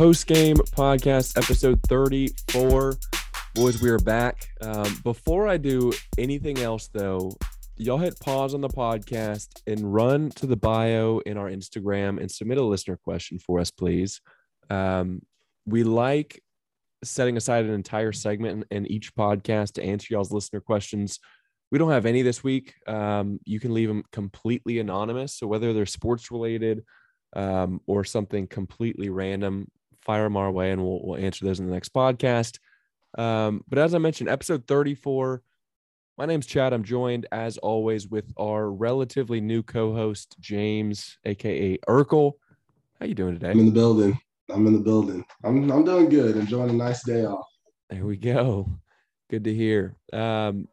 post game podcast, episode 34. Boys, we are back. Um, before I do anything else, though, y'all hit pause on the podcast and run to the bio in our Instagram and submit a listener question for us, please. Um, we like setting aside an entire segment in, in, each podcast to answer y'all's listener questions. We don't have any this week. Um, you can leave them completely anonymous. So whether they're sports related um, or something completely random, fire them our way and we'll, we'll answer those in the next podcast. Um, but as I mentioned, episode 34, my name's Chad. I'm joined as always with our relatively new co-host, James, aka Urkel. How you doing today? I'm in the building. I'm in the building. I'm I'm doing good. Enjoying a nice day off. There we go. Good to hear. Um,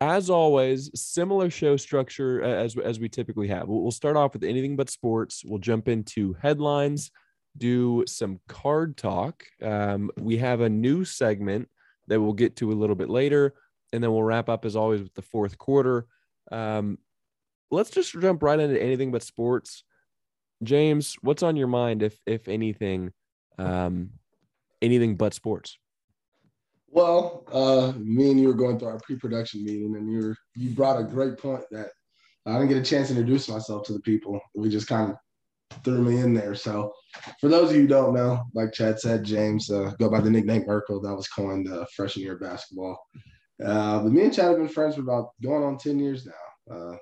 as always, similar show structure as as we typically have. We'll, we'll start off with anything but sports. We'll jump into headlines, do some card talk. Um, we have a new segment that we'll get to a little bit later, and then we'll wrap up as always with the fourth quarter. Um, let's just jump right into anything but sports. James, what's on your mind, if if anything, um, anything but sports? Well, uh, me and you were going through our pre-production meeting, and you you brought a great point that I didn't get a chance to introduce myself to the people. We just kind of threw me in there. So, for those of you who don't know, like Chad said, James uh, go by the nickname Urkel. That was coined uh, freshman year basketball. Uh, but me and Chad have been friends for about going on ten years now. Uh,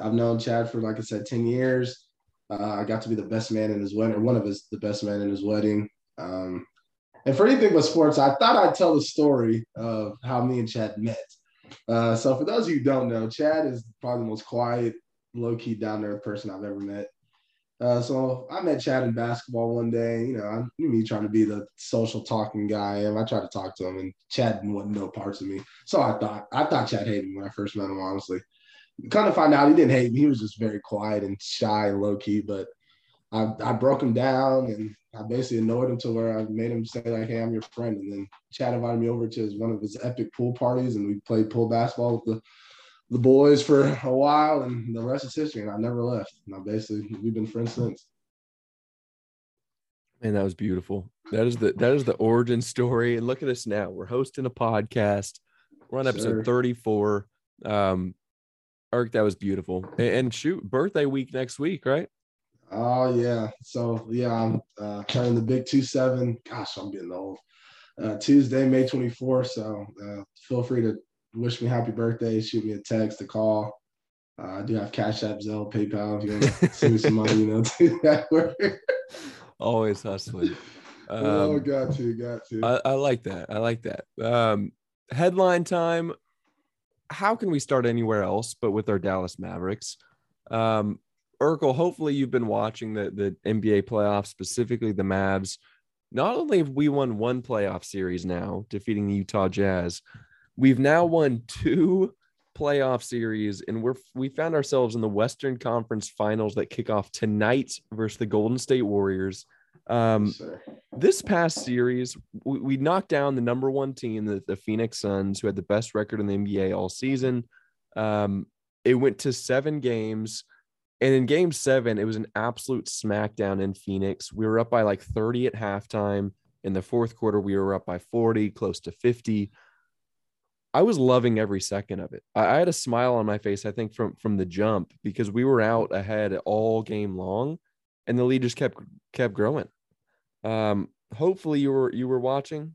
I've known Chad for, like I said, ten years. Uh, I got to be the best man in his wedding, one of his the best men in his wedding. Um, and for anything but sports, I thought I'd tell the story of how me and Chad met. Uh, so for those of you who don't know, Chad is probably the most quiet, low key, down there person I've ever met. Uh, so I met Chad in basketball one day. You know, I knew me trying to be the social talking guy, and I tried to talk to him, and Chad wasn't no parts of me. So I thought I thought Chad hated me when I first met him. Honestly, kind of find out he didn't hate me. He was just very quiet and shy and low key. But I, I broke him down and I basically annoyed him to where I made him say like, "Hey, I'm your friend." And then Chad invited me over to his, one of his epic pool parties, and we played pool basketball with the the boys for a while, and the rest is history. And I never left. And I basically we've been friends since. Man, that was beautiful. That is the that is the origin story. And look at us now. We're hosting a podcast. We're on episode sure. 34. Um, Eric, that was beautiful. And, and shoot, birthday week next week, right? Oh yeah. So yeah, I'm uh, turning the big two seven. Gosh, I'm getting old. Uh, Tuesday, May 24th. So uh, feel free to wish me happy birthday. Shoot me a text, a call. Uh, I do have Cash App, Zelle, PayPal. If you want to send me some money, you know, do that work. Always hustling. Um, oh, got to, got to. I, I like that. I like that. Um, headline time. How can we start anywhere else but with our Dallas Mavericks? Um, Urkel, hopefully you've been watching the, the NBA playoffs, specifically the Mavs. Not only have we won one playoff series now, defeating the Utah Jazz, we've now won two playoff series, and we're we found ourselves in the Western Conference Finals that kick off tonight versus the Golden State Warriors. Um, this past series, we, we, knocked down the number one team, the, the Phoenix Suns, who had the best record in the NBA all season. Um, it went to seven games. And in game seven, it was an absolute smackdown in Phoenix. We were up by like 30 at halftime. In the fourth quarter, we were up by 40, close to 50. I was loving every second of it. I, had a smile on my face, I think, from from the jump because we were out ahead all game long, and the lead just kept kept growing. Um, hopefully you were you were watching.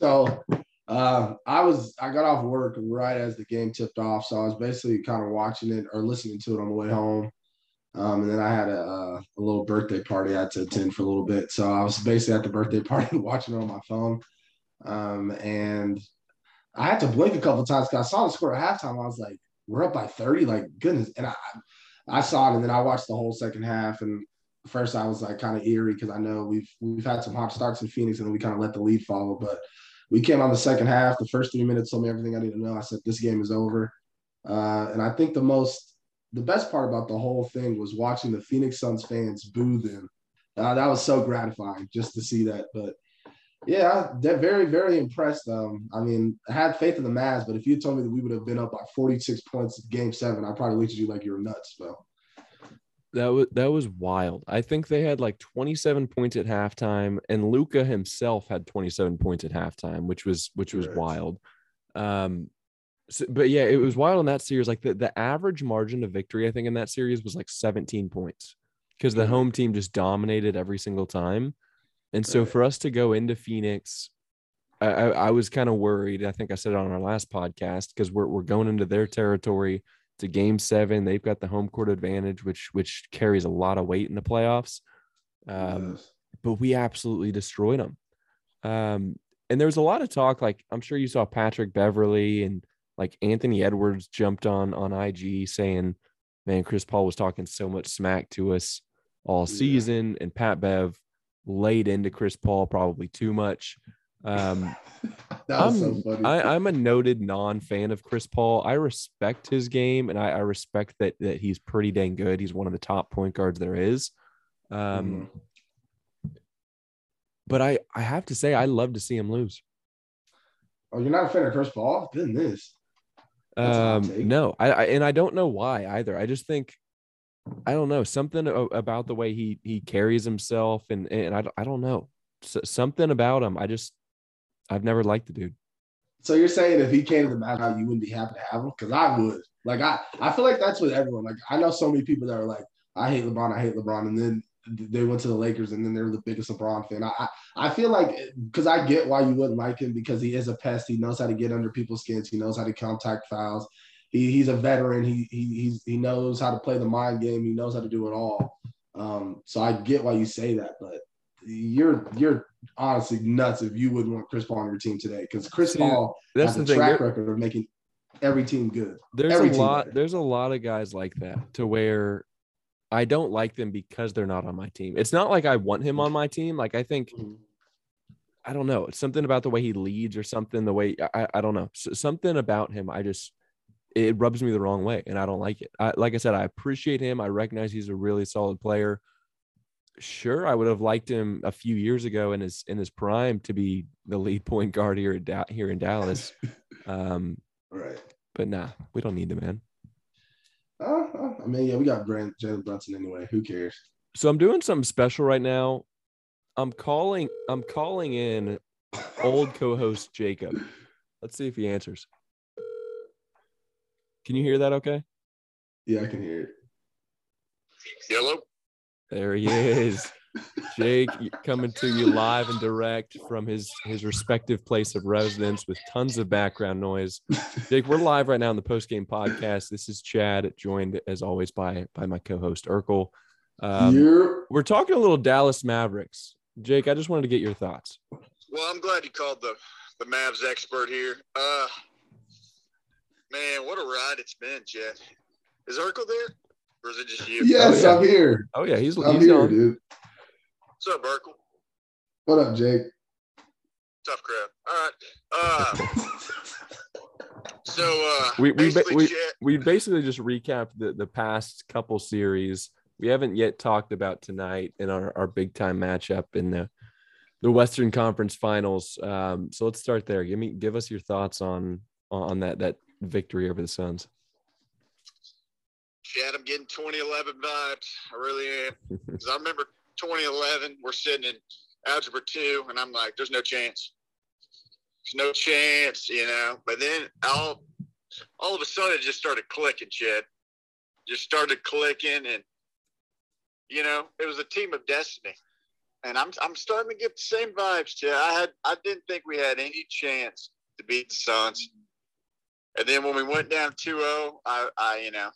So uh, I was I got off work right as the game tipped off, so I was basically kind of watching it or listening to it on the way home. Um, and then I had a, a, a, little birthday party I had to attend for a little bit, so I was basically at the birthday party watching it on my phone. Um, and I had to blink a couple times because I saw the score at halftime. I was like, "We're up by 30!" Like goodness, and I I saw it, and then I watched the whole second half. And first, I was like kind of eerie because I know we've we've had some hot starts in Phoenix, and then we kind of let the lead follow, but we came on the second half. The first three minutes told me everything I need to know. I said, this game is over. Uh, and I think the most, the best part about the whole thing was watching the Phoenix Suns fans boo them. Uh, that was so gratifying just to see that. But yeah, they're very, very impressed. Um, I mean, I had faith in the Mavs, but if you told me that we would have been up by 46 points in game seven, I probably looked at you like you're nuts, bro. That was that was wild. I think they had like 27 points at halftime, and Luka himself had 27 points at halftime, which was which was Correct. wild. Um, so, but yeah, it was wild in that series. Like the, the average margin of victory, I think in that series was like 17 points because the home team just dominated every single time. And so for us to go into Phoenix, I, I, I was kind of worried. I think I said it on our last podcast because we're we're going into their territory. to game seven. They've got the home court advantage, which which carries a lot of weight in the playoffs. Um, Yes. but we absolutely destroyed them. Um, and there was a lot of talk, like I'm sure you saw Patrick Beverley and like Anthony Edwards jumped on on IG saying, "Man, Chris Paul was talking so much smack to us all Yeah. season," and Pat Bev laid into Chris Paul probably too much. Um, that I'm, so funny. I, I'm a noted non-fan of Chris Paul. I respect his game, and I, I respect that that he's pretty dang good. He's one of the top point guards there is. Um, Mhm. But I I have to say I love to see him lose. oh, you're not a fan of Chris Paul? Then this. Um, no, I, I and I don't know why either. I just think I don't know something about the way he he carries himself, and and I I don't know something about him. I just I've never liked the dude. So you're saying if he came to the Madhouse, you wouldn't be happy to have him? Because I would. Like I, I feel like that's with everyone. Like I know so many people that are like, I hate LeBron, I hate LeBron, and then they went to the Lakers, and then they're the biggest LeBron fan. I, I, I feel like eh, because I get why you wouldn't like him because he is a pest. He knows how to get under people's skins. He knows how to contact fouls. He, he's a veteran. He, he he's he knows how to play the mind game. He knows how to do it all. Um, so I get why you say that, but you're you're honestly nuts if you wouldn't want Chris Paul on your team today because Chris Paul That's has the a thing. track There- record of making every team good. there's every a lot. There's a lot of guys like that to where I don't like them because they're not on my team. It's not like I want him on my team. Like I think I don't know. It's something about the way he leads or something, the way I, I don't know. Something about him. I just, it rubs me the wrong way and I don't like it. I, like I said, I appreciate him. I recognize he's a really solid player. Sure, I would have liked him a few years ago in his in his prime to be the lead point guard here at Da- here in Dallas. Um, Right. but nah, we don't need the man. Uh, uh, I mean, yeah, we got Brand Jalen Brunson anyway. Who cares? So I'm doing something special right now. I'm calling. I'm calling in old co-host Jacob. Let's see if he answers. Can you hear that? Okay. Yeah, I can hear it. Yellow. There he is. Jake coming to you live and direct from his his respective place of residence with tons of background noise. Jake, we're live right now in the post game podcast. This is Chad, joined as always by by my co-host Urkel. Um, You're we're talking a little Dallas Mavericks. Jake, I just wanted to get your thoughts. Well, I'm glad you called the the Mavs expert here. Uh, man, what a ride it's been, Chad. Is Urkel there, or is it just you? yes, Oh, yeah. I'm here. Oh yeah, he's I'm he's here, on. dude. What's up, Urkel? What up, Jake? Tough crowd. All right. Uh, so uh, We- we basically, we- Chad, we basically just recapped the, the past couple series. We haven't yet talked about tonight in our, our big time matchup in the the Western Conference Finals. Um, so let's start there. Give me give us your thoughts on on that that victory over the Suns. Chad, I'm getting 2011 vibes. I really am. Because I remember 2011, we're sitting in algebra two, and I'm like, there's no chance. There's no chance, you know. But then all, all of a sudden, it just started clicking, Chad. Just started clicking, and you know, it was a team of destiny. And I'm, I'm starting to get the same vibes, Chad. I had, I didn't think we had any chance to beat the Suns. And then when we went down 2-0, I, I, you know,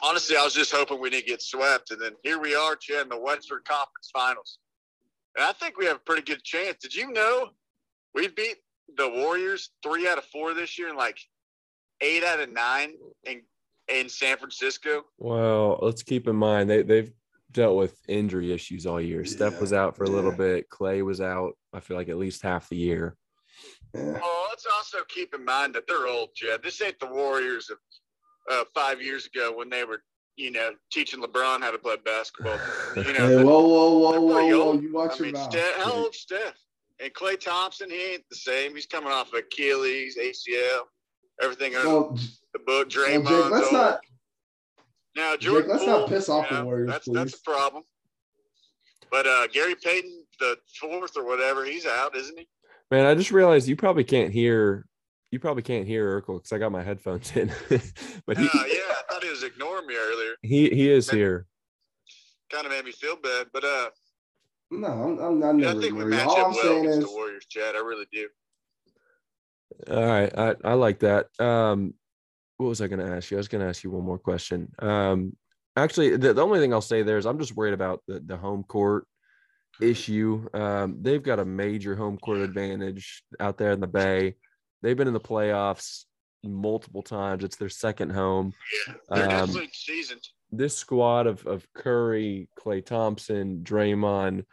honestly, I was just hoping we didn't get swept. And then here we are, Chad, in the Western Conference Finals. And I think we have a pretty good chance. Did you know we beat the Warriors three out of four this year and like eight out of nine in, in San Francisco? Well, let's keep in mind they they've dealt with injury issues all year. Steph was out for a little yeah. bit. Klay was out. I feel like at least half the year. Yeah. Oh, let's also keep in mind that they're old, Chad. This ain't the Warriors of uh, five years ago when they were, you know, teaching LeBron how to play basketball. You know, Hey, whoa, whoa, whoa, whoa, whoa! You watch I your mean, mouth. Steph, how Jake. old's Steph? And Klay Thompson, he ain't the same. He's coming off Achilles, ACL, everything Well, the book. well, Draymond's Jake, let's old. not Now, Jordan, let's Poole, not piss off you the Warriors, That's please. that's a problem. But uh, Gary Payton, the fourth or whatever, he's out, isn't he? Man, I just realized you probably can't hear. You probably can't hear Urkel because I got my headphones in. but he, Uh, yeah, I thought he was ignoring me earlier. he he is here. Kind of made me feel bad. But uh, No, I'm, I'm, I'm yeah, I think we match All up I'm well saying against is, the Warriors, Chad. I really do. All right, I, I like that. Um, what was I going to ask you? I was going to ask you one more question. Um, actually, the, the only thing I'll say there is I'm just worried about the the home court issue. Um, they've got a major home court advantage out there in the Bay. They've been in the playoffs multiple times. It's their second home. Yeah, Um, seasoned. This squad of of Curry, Klay Thompson, Draymond,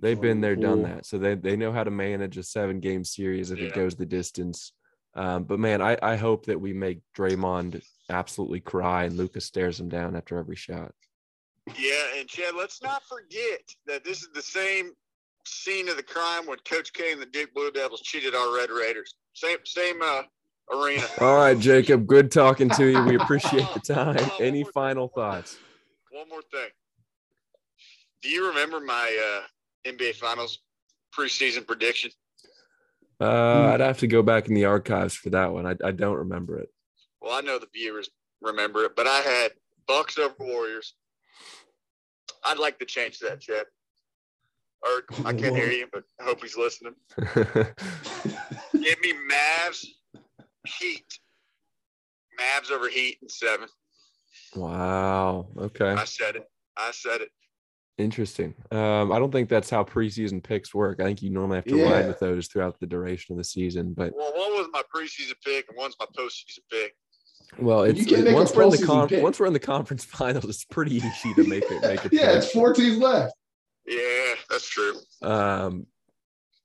they've been there, done that. So they they know how to manage a seven game series if it goes the distance. Um, but man, I, I hope that we make Draymond absolutely cry and Lucas stares him down after every shot. Yeah, and Chad, let's not forget that this is the same scene of the crime when Coach K and the Duke Blue Devils cheated our Red Raiders. Same same uh, arena. All right, Jacob, good talking to you. We appreciate the time. Hold Any more thing, final thoughts? One more thing. Do you remember my uh, NBA Finals preseason prediction? Uh, I'd have to go back in the archives for that one. I, I don't remember it. Well, I know the viewers remember it, but I had Bucks over Warriors. I'd like to change that, Chad. Or I can't hear you, but I hope he's listening. Give me Mavs, Heat. Mavs over Heat in seven. wow. Okay. I said it. I said it. Interesting. Um, I don't think that's how preseason picks work. I think you normally have to Yeah. ride with those throughout the duration of the season. But Well, one was my preseason pick and one's my postseason pick. Well, You it's can't make a once we're in the postseason con- pick. once we're in the conference finals, it's pretty easy to make it make it. yeah, it's four teams left. Yeah, that's true. Um,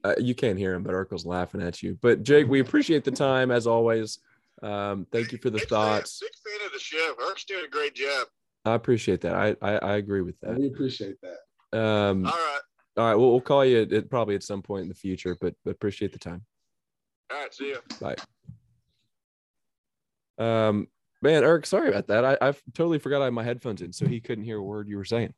uh, you can't hear him, but Urkel's laughing at you. But Jake, we appreciate the time as always. Um, thank you for the Big thoughts. Fan, big fan of the show. Eric's doing a great job. I appreciate that. I I, I agree with that. We appreciate that. Um, All right. all right, we'll, we'll call you at, at probably at some point in the future, but, but appreciate the time. All right. See ya. Um, man, Eric, sorry about that. I, I totally forgot I had my headphones in, so he couldn't hear a word you were saying.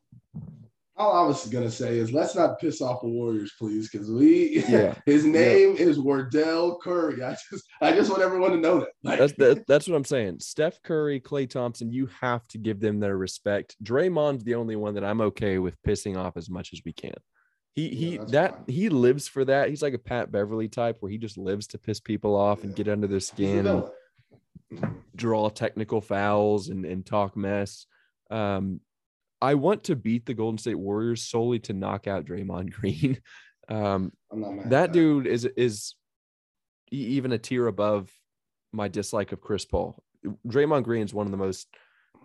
All I was gonna say is let's not piss off the Warriors, please, because we Yeah. his name is Wardell Curry. I just I just want everyone to know that. Like, That's that, that's what I'm saying. Steph Curry, Klay Thompson, you have to give them their respect. Draymond's the only one that I'm okay with pissing off as much as we can. He Yeah, he that fine. he lives for that. He's like a Pat Beverley type where he just lives to piss people off and get under their skin and. Draw technical fouls and, and talk mess. Um, I want to beat the Golden State Warriors solely to knock out Draymond Green. Um, I'm not mad. at that dude is is even a tier above my dislike of Chris Paul. Draymond Green is one of the most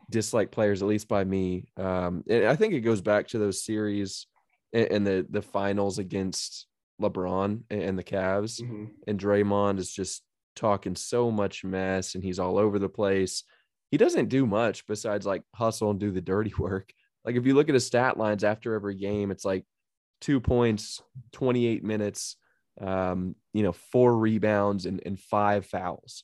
disliked players, at least by me. Um, and I think it goes back to those series and, the the finals against LeBron and, the Cavs Mhm. and Draymond is just talking so much mess and he's all over the place. He doesn't do much besides like hustle and do the dirty work. Like if you look at his stat lines after every game, it's like two points, 28 minutes, um, you know, four rebounds and, and five fouls.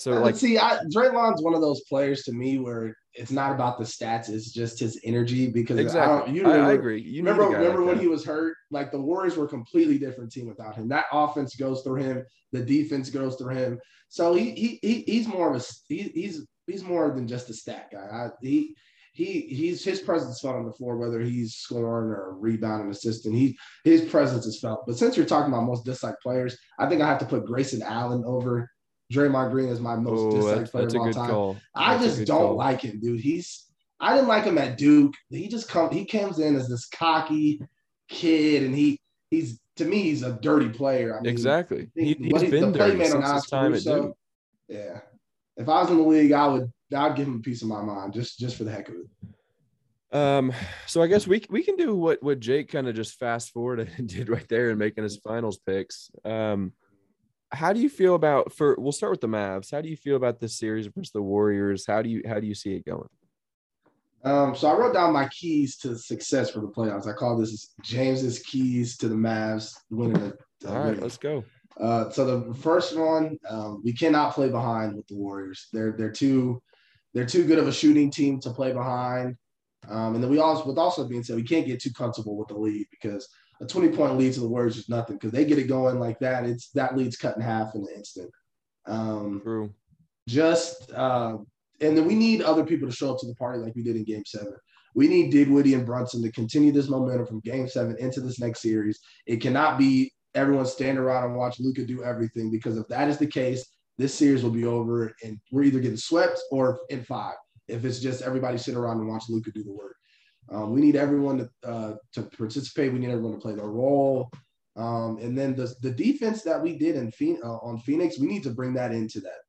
So like see, I, Draymond's one of those players to me where it's not about the stats; it's just his energy. Because I, exactly, don't, you I, I agree. You remember, need a guy remember like when that. he was hurt? Like the Warriors were a completely different team without him. That offense goes through him. The defense goes through him. So he he, he he's more of a he, he's he's more than just a stat guy. I, he he he's his presence felt on the floor, whether he's scoring or rebounding, assisting. He his presence is felt. But since you're talking about most disliked players, I think I have to put Grayson Allen over Draymond Green is my most Oh, disliked that's, player that's of all time. I That's just don't like him, dude. He's I didn't like him at Duke. He just come he comes in as this cocky kid, and he he's to me he's a dirty player. I mean, Exactly. He, he's he- the been dirty since on his time at Duke. Yeah, if I was in the league, I would I'd give him a piece of my mind just just for the heck of it. Um, so I guess we we can do what what Jake kind of just fast forward and did right there and making his finals picks. Um, how do you feel about for? We'll start with the Mavs. How do you feel about this series versus the Warriors? How do you how do you see it going? Um, so I wrote down my keys to success for the playoffs. I call this James's keys to the Mavs winning. The, the All right, winning. let's go. Uh, so the first one, um, we cannot play behind with the Warriors. They're they're too they're too good of a shooting team to play behind. Um, and then we also, with also being said, we can't get too comfortable with the lead because a 20 point lead to the Warriors is nothing because they get it going like that. It's that lead's cut in half in an instant. Um, True. Just, uh, and then we need other people to show up to the party like we did in game seven. We need Dinwiddie and Brunson to continue this momentum from game seven into this next series. It cannot be everyone stand around and watch Luka do everything because if that is the case, this series will be over and we're either getting swept or in five. If it's just everybody sit around and watch Luka do the work. Um, we need everyone to, uh, to participate. We need everyone to play their role. Um, and then the, the defense that we did in uh, on Phoenix, we need to bring that into that.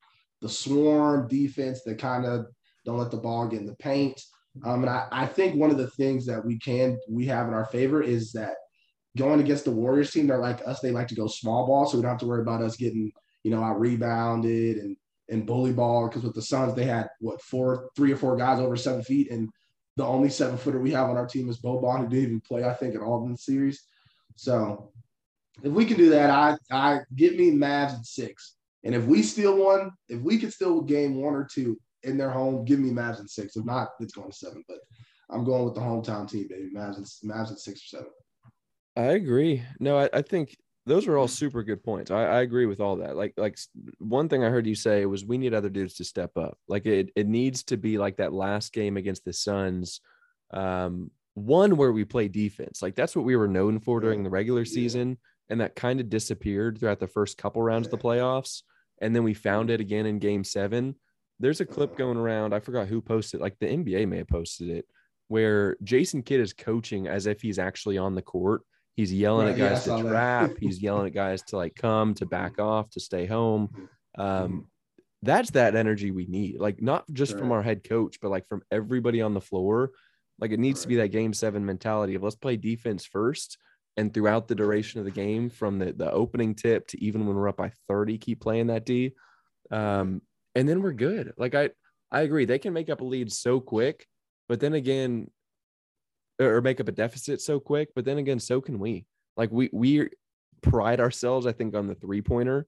The swarm defense that kind of don't let the ball get in the paint. Um, and I, I think one of the things that we can we have in our favor is that going against the Warriors team, they're like us. They like to go small ball, so we don't have to worry about us getting you know out rebounded and and bully ball. Because with the Suns, they had what four, three or four guys over seven feet, and the only seven footer we have on our team is Boban, who didn't even play, I think, at all in the series. So if we can do that, I I get me Mavs at six. And if we steal one, if we could steal game one or two in their home, give me Mavs at six. If not, it's going to seven. But I'm going with the hometown team, baby. Mavs and Mavs at six or seven. I agree. No, I, I think those are all super good points. I, I agree with all that. Like, like one thing I heard you say was we need other dudes to step up. Like it, it needs to be like that last game against the Suns. Um, one where we play defense. Like that's what we were known for during the regular season. And that kind of disappeared throughout the first couple rounds of the playoffs. And then we found it again in game seven. There's a clip going around. I forgot who posted, like the NBA may have posted it, where Jason Kidd is coaching as if he's actually on the court He's yelling right, at guys yeah, to trap. He's yelling at guys to like come, to back off, to stay home. Um, that's that energy we need. Like not just right. from our head coach, but like from everybody on the floor. Like it needs right. to be that game seven mentality of let's play defense first. And throughout the duration of the game, from the, the opening tip to even when we're up by 30, keep playing that D. Um, and then we're good. Like I I agree. They can make up a lead so quick, but then again, or make up a deficit so quick. But then again, so can we. Like we we pride ourselves, I think, on the three pointer,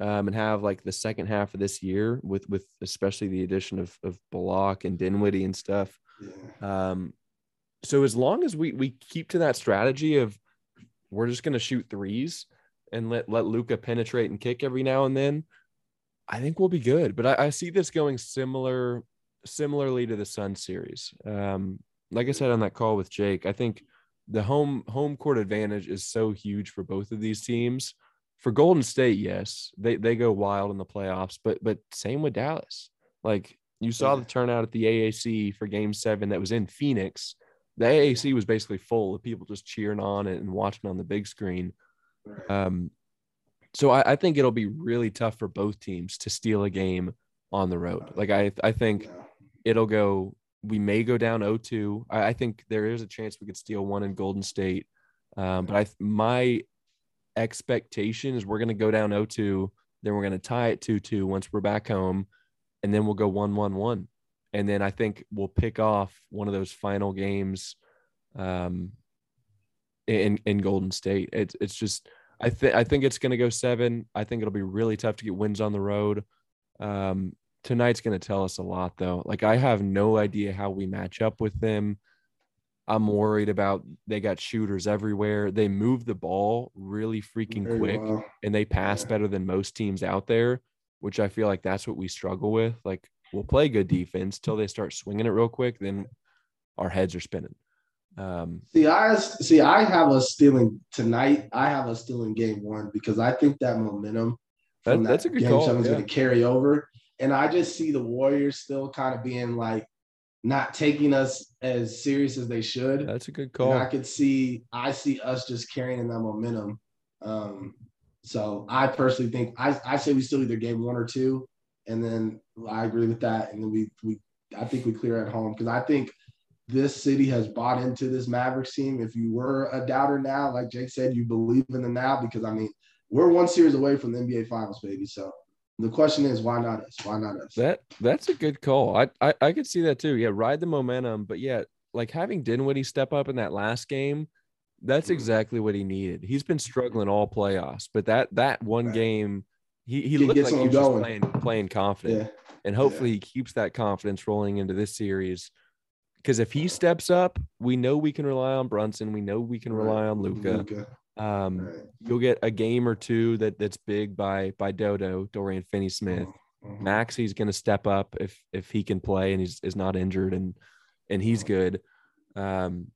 um, and have like the second half of this year with with especially the addition of of Bullock and Dinwiddie and stuff. Yeah. Um, so as long as we we keep to that strategy of we're just going to shoot threes and let let Luka penetrate and kick every now and then, I think we'll be good. But I, I see this going similar similarly to the Sun series. Um, like I said on that call with Jake, I think the home home court advantage is so huge for both of these teams. For Golden State, yes, they they go wild in the playoffs, but but same with Dallas. Like you saw the turnout at the AAC for Game Seven that was in Phoenix. The AAC was basically full of people just cheering on it and watching on the big screen. Um, so I, I think it'll be really tough for both teams to steal a game on the road. Like I I think it'll go we may go down 0-2. I, I, think there is a chance we could steal one in Golden State. Um, but I my expectation is we're going to go down 0-2, then we're going to tie it 2-2 once we're back home, and then we'll go 1-1-1. And then I think we'll pick off one of those final games um, in in Golden State. It's it's just I think I think it's going to go seven. I think it'll be really tough to get wins on the road. Um, tonight's going to tell us a lot though like i have no idea how we match up with them i'm worried about they got shooters everywhere they move the ball really freaking Very quick well. and they pass yeah. better than most teams out there which i feel like that's what we struggle with like we'll play good defense till they start swinging it real quick then our heads are spinning um see i see i have us stealing tonight i have a stealing game one because i think that momentum that, that's that a good game call. Seven's yeah. going to carry over and I just see the Warriors still kind of being like not taking us as serious as they should. That's a good call. And I could see, I see us just carrying in that momentum. Um, so I personally think I, I say we still either game one or two, and then I agree with that. And then we we I think we clear at home because I think this city has bought into this Mavericks team. If you were a doubter now, like Jake said, you believe in them now because I mean we're one series away from the NBA Finals, baby. So the question is, why not us? Why not us? That that's a good call. I, I I could see that too. Yeah, ride the momentum, but yeah, like having Dinwiddie step up in that last game, that's mm-hmm. exactly what he needed. He's been struggling all playoffs, but that that one right. game, he he looked like he was just playing playing confident. and hopefully he keeps that confidence rolling into this series. Because if he steps up, we know we can rely on Brunson. We know we can rely on Luka. Um, Right. you'll get a game or two that that's big by by Dodo Dorian Finney Smith. Mhm. Maxi's going to step up if if he can play and he's is not injured and and he's good. Um,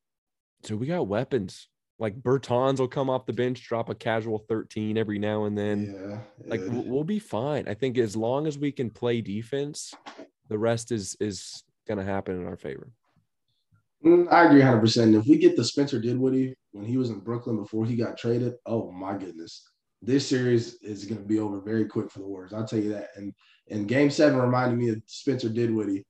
so we got weapons like Bertans will come off the bench, drop a casual 13 every now and then. yeah, Like yeah. we'll be fine. I think as long as we can play defense, the rest is is going to happen in our favor. Mm, I agree 100. percent If we get the Spencer Dinwiddie when he was in Brooklyn before he got traded, oh my goodness, this series is going to be over very quick for the Warriors. I'll tell you that. And and Game Seven reminded me of Spencer Dinwiddie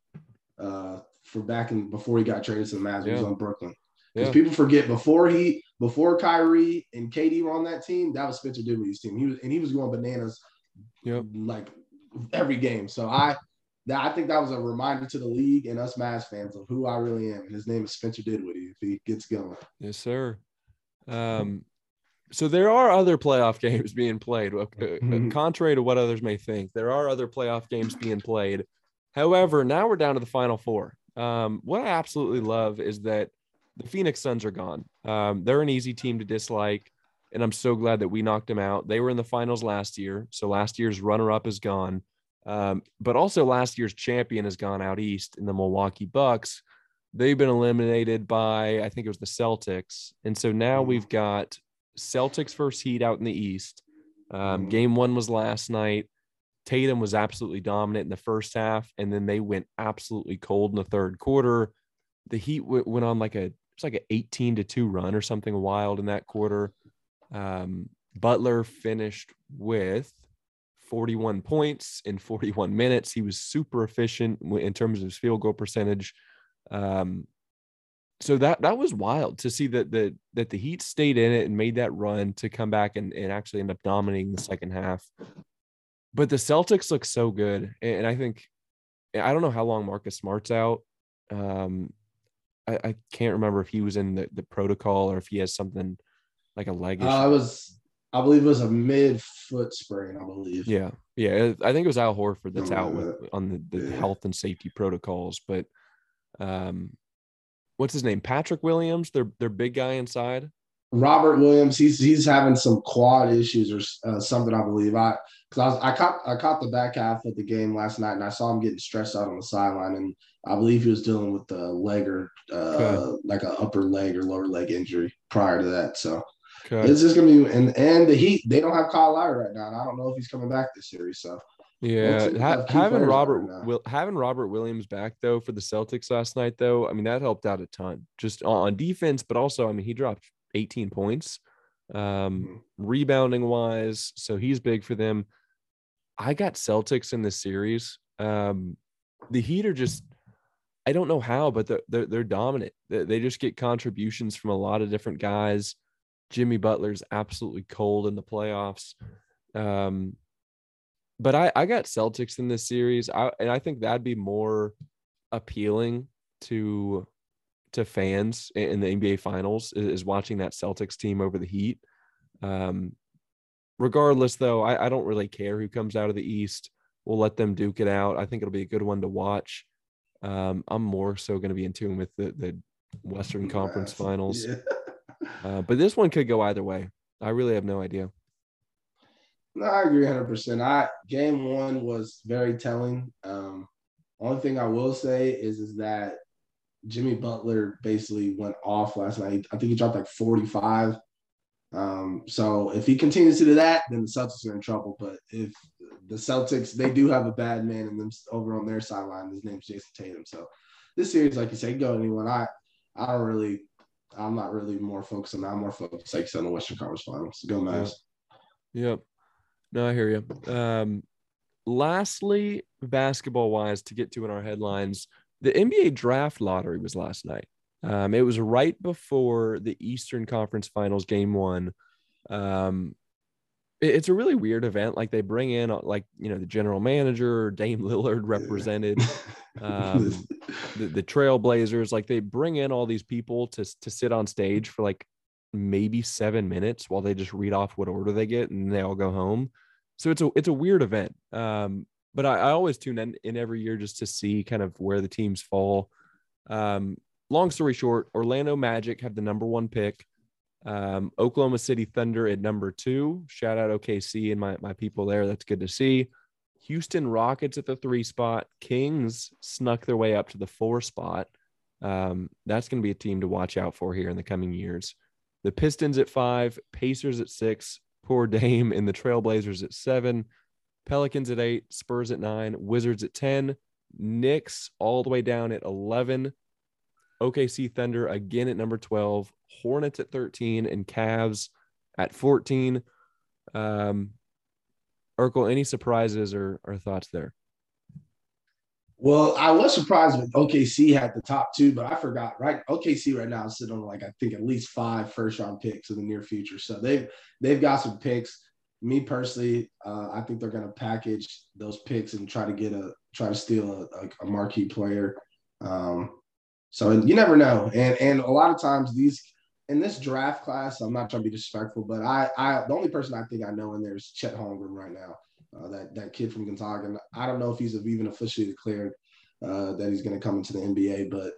uh, for back in before he got traded to the Mavs. He was Yeah. on Brooklyn. Because Yeah. people forget before he before Kyrie and KD were on that team, that was Spencer Dinwiddie's team. He was and he was going bananas Yep. like every game. So I that I think that was a reminder to the league and us Mavs fans of who I really am. And his name is Spencer Dinwiddie if he gets going. Yes, sir. Um, so there are other playoff games being played. Uh, uh, Contrary to what others may think, there are other playoff games being played. However, now we're down to the final four. Um, what I absolutely love is that the Phoenix Suns are gone. Um, they're an easy team to dislike, and I'm so glad that we knocked them out. They were in the finals last year, so last year's runner-up is gone. Um, but also last year's champion has gone out east in the Milwaukee Bucks. They've been eliminated by I think it was the Celtics, and so now Mhm. we've got Celtics first heat out in the East. Um, Mhm. Game one was last night. Tatum was absolutely dominant in the first half, and then they went absolutely cold in the third quarter. The Heat w- went on like a it's like an 18 to 2 run or something wild in that quarter. Um, Butler finished with 41 points in 41 minutes. He was super efficient in terms of his field goal percentage. Um, so that that was wild to see that the that the Heat stayed in it and made that run to come back and, and actually end up dominating the second half. But the Celtics look so good, and I think I don't know how long Marcus Smart's out. Um, I, I can't remember if he was in the, the protocol or if he has something like a leg issue. Uh, I was I believe it was a mid foot sprain, I believe. Yeah, yeah. I think it was Al Horford that's out with on the, the Yeah. health and safety protocols. But um, what's his name? Patrick Williams, their their big guy inside. Robert Williams, he's he's having some quad issues or uh, something, I believe. I because I was I caught I caught the back half of the game last night, and I saw him getting stressed out on the sideline, and I believe he was dealing with the leg or uh, Okay. like an upper leg or lower leg injury prior to that. So Okay. it's just gonna be and and the Heat they don't have Kyle Lowry right now, and I don't know if he's coming back this series. So Yeah, ha- having Robert right. Will having Robert Williams back though for the Celtics last night though, I mean that helped out a ton just on defense, but also I mean he dropped 18 points, um, Mhm. rebounding wise, so he's big for them. I got Celtics in this series. Um, the Heat are just I don't know how, but they're they're, they're dominant. They, they just get contributions from a lot of different guys. Jimmy Butler's absolutely cold in the playoffs. Um, but I, I got Celtics in this series. I and I think that'd be more appealing to to fans in the NBA finals is, is watching that Celtics team over the Heat. Um, regardless, though, I, I don't really care who comes out of the East. We'll let them duke it out. I think it'll be a good one to watch. Um, I'm more so going to be in tune with the the Western Conference Finals, Yeah. uh, but this one could go either way. I really have no idea. No, I agree 100%. I game one was very telling. Um, only thing I will say is is that Jimmy Butler basically went off last night. I think he dropped like 45. Um, so if he continues to do that, then the Celtics are in trouble. But if the Celtics, they do have a bad man in them over on their sideline. His name's Jayson Tatum. So this series, like you say, go anyone. I I don't really, I'm not really more focused on that. I'm more focused, like said, on the Western Conference Finals. Go Mavs. Yep. No, I hear you. Um, lastly, basketball wise, to get to in our headlines, the NBA draft lottery was last night. Um, it was right before the Eastern Conference Finals game one. Um, it- it's a really weird event. Like they bring in, uh, like, you know, the general manager, Dame Lillard represented um, the, the Trailblazers. Like they bring in all these people to, to sit on stage for like maybe seven minutes while they just read off what order they get and they all go home. So it's a it's a weird event. Um, but I, I always tune in, in every year just to see kind of where the teams fall. Um, long story short, Orlando Magic have the number one pick. Um, Oklahoma City Thunder at number two. Shout out OKC and my, my people there. That's good to see. Houston Rockets at the three spot. Kings snuck their way up to the four spot. Um, that's going to be a team to watch out for here in the coming years. The Pistons at five, Pacers at six, poor Dame and the Trailblazers at seven, Pelicans at eight, Spurs at nine, Wizards at 10, Knicks all the way down at 11, OKC Thunder again at number 12, Hornets at 13, and Cavs at 14. Um, Urkel, any surprises or, or thoughts there? Well, I was surprised with OKC had the top two, but I forgot. Right, OKC right now is sitting on like I think at least five first round picks in the near future. So they've they've got some picks. Me personally, uh, I think they're going to package those picks and try to get a try to steal a, a, a marquee player. Um, so you never know, and and a lot of times these in this draft class, I'm not trying to be disrespectful, but I I the only person I think I know in there is Chet Holmgren right now uh, that that kid from Gonzaga. I don't know if he's even officially declared uh, that he's going to come into the NBA, but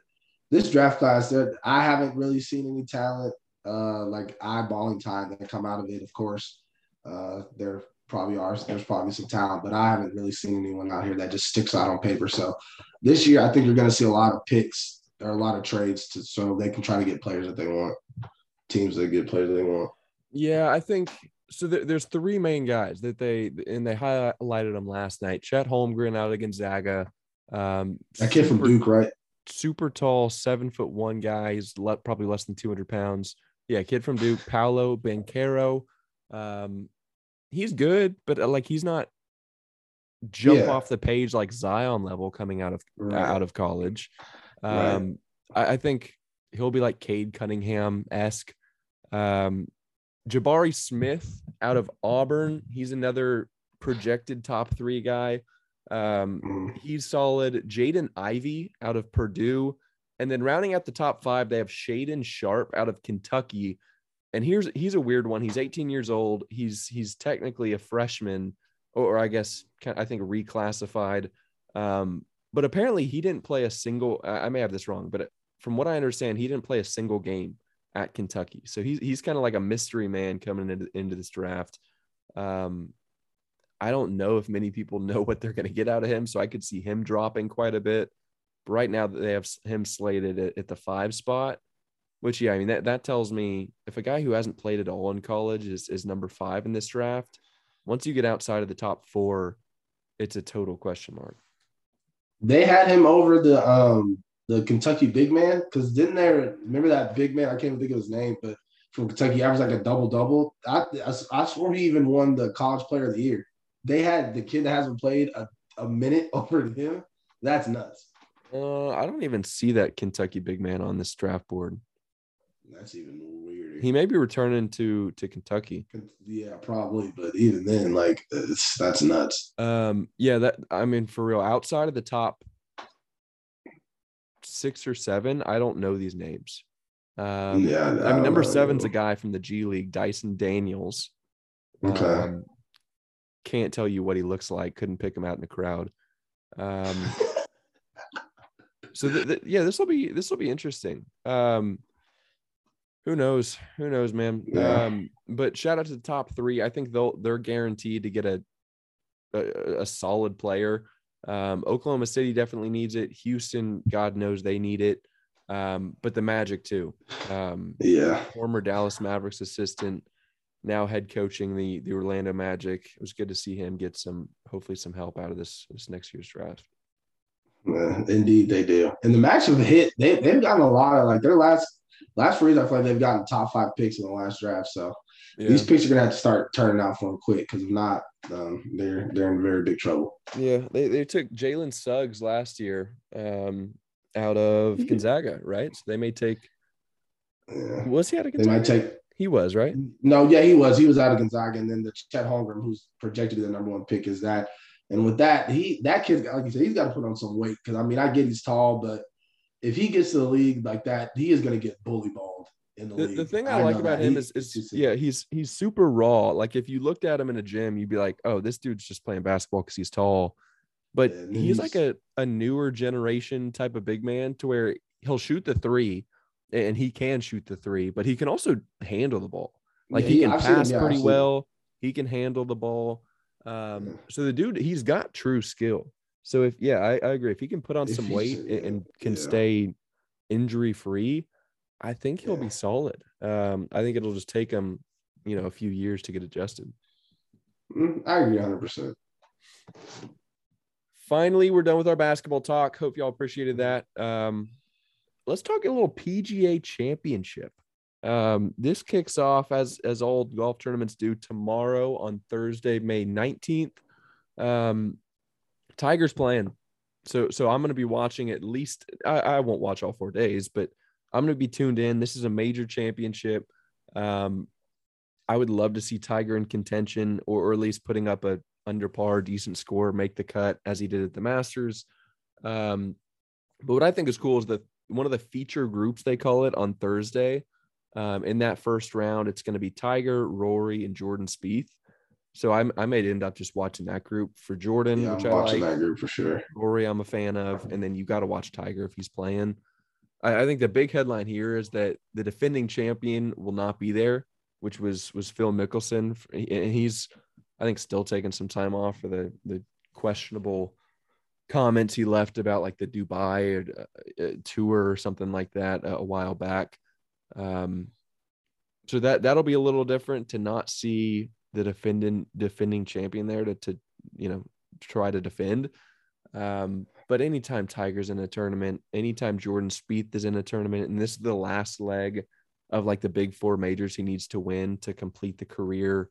this draft class, I haven't really seen any talent uh, like eyeballing time that come out of it. Of course, uh, there probably are. There's probably some talent, but I haven't really seen anyone out here that just sticks out on paper. So this year, I think you're going to see a lot of picks or a lot of trades to so they can try to get players that they want, teams that get players that they want. Yeah, I think so there's three main guys that they and they highlighted them last night. Chet Holmgren out of Gonzaga. Um, that kid super, from Duke, right? Super tall, seven foot one guy. He's le- probably less than 200 pounds. Yeah, kid from Duke, Paolo Banchero. Um, he's good, but uh, like he's not jump yeah. off the page like Zion level coming out of right. out of college. Um, right. I, I, think he'll be like Cade Cunningham esque. Um, Jabari Smith out of Auburn. He's another projected top three guy. Um, mm. he's solid. Jaden Ivey out of Purdue. And then rounding out the top five, they have Shaedon Sharpe out of Kentucky. And here's he's a weird one. He's 18 years old. He's he's technically a freshman, or, I guess I think reclassified. Um, but apparently he didn't play a single. I may have this wrong, but from what I understand, he didn't play a single game at Kentucky. So he's he's kind of like a mystery man coming into, into this draft. Um, I don't know if many people know what they're going to get out of him, so I could see him dropping quite a bit. But right now, that they have him slated at, at the five spot, which yeah, I mean that that tells me if a guy who hasn't played at all in college is is number five in this draft, once you get outside of the top four, it's a total question mark. They had him over the um the Kentucky big man? Because didn't there remember that big man? I can't even think of his name, but from Kentucky, averaged like a double double. I, I, I swore he even won the College Player of the Year. They had the kid that hasn't played a, a minute over him. That's nuts. Uh, I don't even see that Kentucky big man on this draft board. That's even weirder. He may be returning to to Kentucky. Yeah, probably, but even then, like that's nuts. Um, yeah, that I mean, for real, outside of the top six or seven. I don't know these names. Um, yeah, I, I mean, number know. seven's a guy from the G League, Dyson Daniels. Okay. Um, can't tell you what he looks like. Couldn't pick him out in the crowd. Um, so th- th- yeah, this will be this will be interesting. Um, who knows? Who knows, man? Yeah. Um, but shout out to the top three. I think they'll they're guaranteed to get a a, a solid player. Um, Oklahoma City definitely needs it. Houston, God knows they need it. Um, but the Magic too. Um, yeah. Former Dallas Mavericks assistant, now head coaching the the Orlando Magic. It was good to see him get some, hopefully, some help out of this this next year's draft. Yeah, indeed, they do. And the Magic have hit. They they've gotten a lot of like their last last years. I feel like they've gotten top five picks in the last draft. So yeah. these picks are gonna have to start turning out for them quick because if not, um, they're they're in very big trouble. Yeah, they, they took Jalen Suggs last year um, out of Gonzaga, right? So they may take. Yeah. Was he out of Gonzaga? They might take. He was right. No, yeah, he was. He was out of Gonzaga, and then the Chet Holmgren, who's projected to be the number one pick, is that. And with that, he that kid, like you said, he's got to put on some weight because I mean, I get he's tall, but if he gets to the league like that, he is going to get bully balled in the, the league. The thing I, I like about him is, is yeah, he's he's super raw. Like if you looked at him in a gym, you'd be like, oh, this dude's just playing basketball because he's tall. but he's, he's- like a, a newer generation type of big man to where he'll shoot the three and he can shoot the three, but he can also handle the ball. Like Yeah, he can I've seen him, pass yeah, pretty well. He can handle the ball. Um, so the dude, he's got true skill. So if yeah, I, I agree. If he can put on If some weight and, and can yeah. stay injury free, I think he'll Yeah. be solid. Um, I think it'll just take him, you know, a few years to get adjusted. Mm, I agree 100. percent finally we're done with our basketball talk hope y'all appreciated that um let's talk a little pga championship um this kicks off as as all golf tournaments do tomorrow on thursday may 19th um tigers playing so so i'm going to be watching at least I, I won't watch all four days but i'm going to be tuned in this is a major championship um i would love to see tiger in contention or, or at least putting up a under par, decent score, make the cut as he did at the Masters. Um, but what I think is cool is that one of the feature groups they call it on Thursday. Um, in that first round, it's going to be Tiger, Rory, and Jordan Spieth. So I'm, I may end up just watching that group for Jordan, Yeah, which I'm I watching like. that group for sure. Rory, I'm a fan of, and then you got to watch Tiger if he's playing. I, I think the big headline here is that the defending champion will not be there, which was was Phil Mickelson, and he's I think still taking some time off for the the questionable comments he left about like the Dubai uh, uh, tour or something like that a, a while back. Um, so that that'll be a little different to not see the defending defending champion there to to you know try to defend. Um, but anytime Tiger's in a tournament, anytime Jordan Spieth is in a tournament, and this is the last leg of like the big four majors he needs to win to complete the career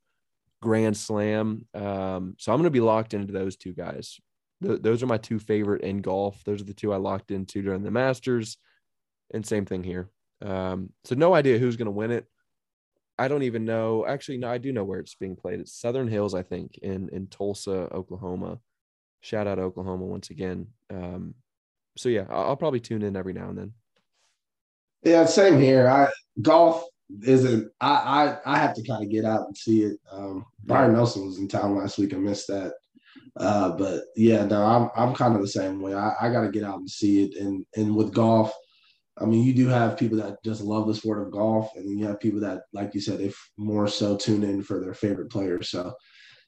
Grand Slam. Um, so I'm going to be locked into those two guys. Th- those are my two favorite in golf. Those are the two I locked into during the Masters, and same thing here. Um, so no idea who's going to win it. I don't even know. Actually, no, I do know where it's being played. It's Southern Hills, I think, in in Tulsa, Oklahoma. Shout out Oklahoma once again. Um, so yeah, I'll, I'll probably tune in every now and then. Yeah, same here. I golf isn't. I I, I have to kind of get out and see it. Um, Byron Nelson was in town last week. I missed that. Uh, but yeah, no, I'm I'm kind of the same way. I, I got to get out and see it. And and with golf, I mean, you do have people that just love the sport of golf, and you have people that, like you said, if more so tune in for their favorite players. So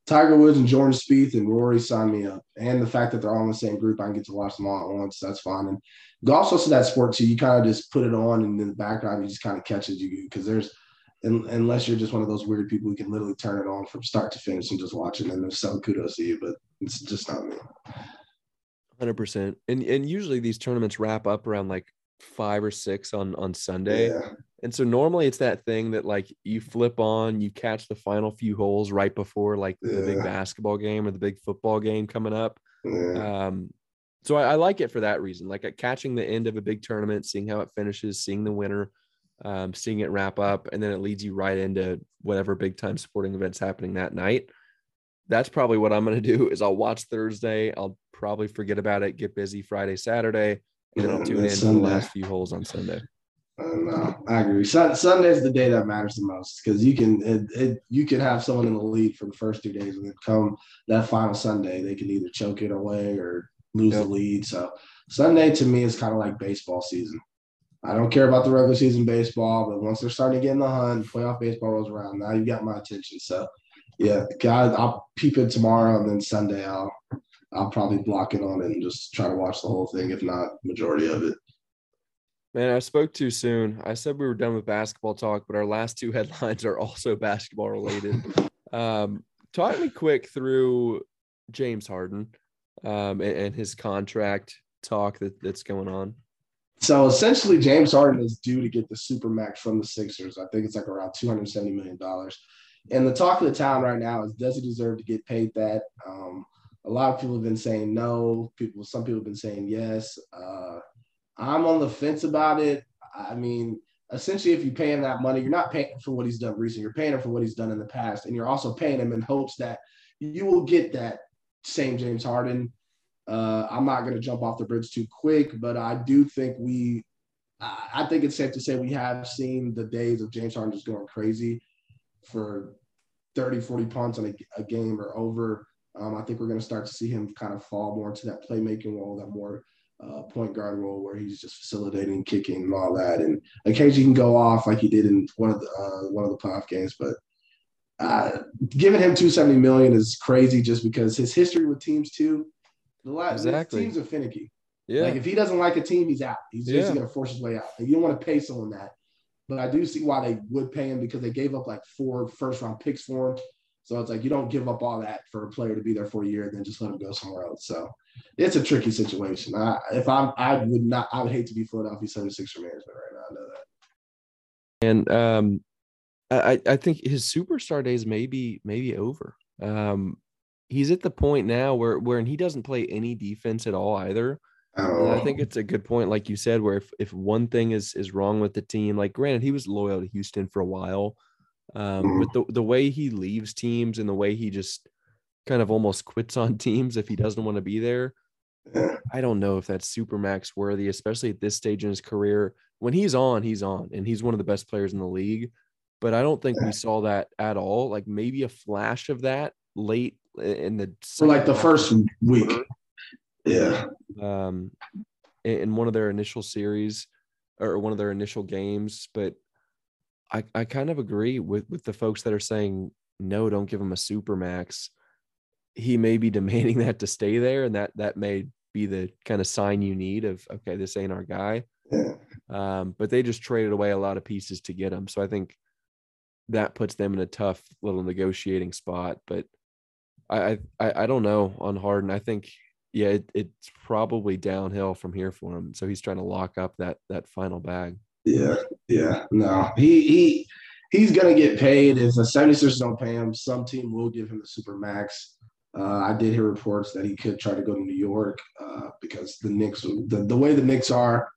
Tiger Woods and Jordan Spieth and Rory sign me up. And the fact that they're all in the same group, I can get to watch them all at once. That's fine. And golf's also that sport too. You kind of just put it on, and in the background, you just kind of catch as you because there's, un- unless you're just one of those weird people who can literally turn it on from start to finish and just watch it. And there's some kudos to you, but it's just not me. Hundred percent. And and usually these tournaments wrap up around like five or six on on Sunday. Yeah. And so normally it's that thing that like you flip on, you catch the final few holes right before like the big basketball game or the big football game coming up. Yeah. Um, so I, I like it for that reason, like at catching the end of a big tournament, seeing how it finishes, seeing the winner, um, seeing it wrap up, and then it leads you right into whatever big time sporting events happening that night. That's probably what I'm going to do is I'll watch Thursday. I'll probably forget about it, get busy Friday, Saturday, and then I'll tune in for the last few holes on Sunday. And, uh, I agree. Sun, Sunday's the day that matters the most because you can it, it, you can have someone in the lead for the first two days, and then come that final Sunday, they can either choke it away or lose the lead. So Sunday to me is kind of like baseball season. I don't care about the regular season baseball, but once they're starting to get in the hunt, playoff baseball rolls around. Now you got my attention. So yeah, God, I'll peep it tomorrow, and then Sunday I'll I'll probably block it on and just try to watch the whole thing, if not majority of it. Man, I spoke too soon. I said we were done with basketball talk, but our last two headlines are also basketball related. Um, talk me quick through James Harden um, and, and his contract talk that, that's going on. So essentially, James Harden is due to get the super max from the Sixers. I think it's like around two hundred seventy million dollars. And the talk of the town right now is, does he deserve to get paid that? Um, a lot of people have been saying no. People, some people have been saying yes. Uh, I'm on the fence about it. I mean, essentially, if you pay him that money, you're not paying for what he's done recently. You're paying him for what he's done in the past, and you're also paying him in hopes that you will get that same James Harden uh, I'm not going to jump off the bridge too quick, but I do think we, I think it's safe to say we have seen the days of James Harden just going crazy for 30, 40 punts on a, a game or over. Um, I think we're going to start to see him kind of fall more into that playmaking role, that more uh, point guard role where he's just facilitating, kicking, and all that. And occasionally he can go off like he did in one of the uh, one of the playoff games. But uh, giving him 270 million is crazy just because his history with teams too. The last exactly. teams are finicky. Yeah. Like if he doesn't like a team, he's out. He's just going to force his way out. And you don't want to pay someone that. But I do see why they would pay him because they gave up like four first round picks for him. So it's like you don't give up all that for a player to be there for a year and then just let him go somewhere else. So it's a tricky situation. I, if I'm, I would not, I would hate to be Philadelphia 76er management right now. I know that. And um, I, I think his superstar days may be, maybe over. Um, he's at the point now where, where and he doesn't play any defense at all either. Oh. I think it's a good point, like you said, where if, if one thing is is wrong with the team, like granted, he was loyal to Houston for a while, um, mm-hmm. but the the way he leaves teams and the way he just kind of almost quits on teams if he doesn't want to be there, I don't know if that's super max worthy, especially at this stage in his career. When he's on, he's on, and he's one of the best players in the league. But I don't think we saw that at all. Like maybe a flash of that late in the for like the first week. Yeah. Um, in one of their initial series or one of their initial games, but I, I kind of agree with with the folks that are saying no, don't give him a super max. He may be demanding that to stay there, and that that may be the kind of sign you need of okay, this ain't our guy. Yeah. Um, but they just traded away a lot of pieces to get him, so I think that puts them in a tough little negotiating spot. But I I I don't know on Harden. I think yeah, it, it's probably downhill from here for him. So he's trying to lock up that that final bag. Yeah, yeah. No, he he he's gonna get paid. If the 76ers don't pay him, some team will give him the super max. Uh, I did hear reports that he could try to go to New York uh, because the Knicks, the, the way the Knicks are,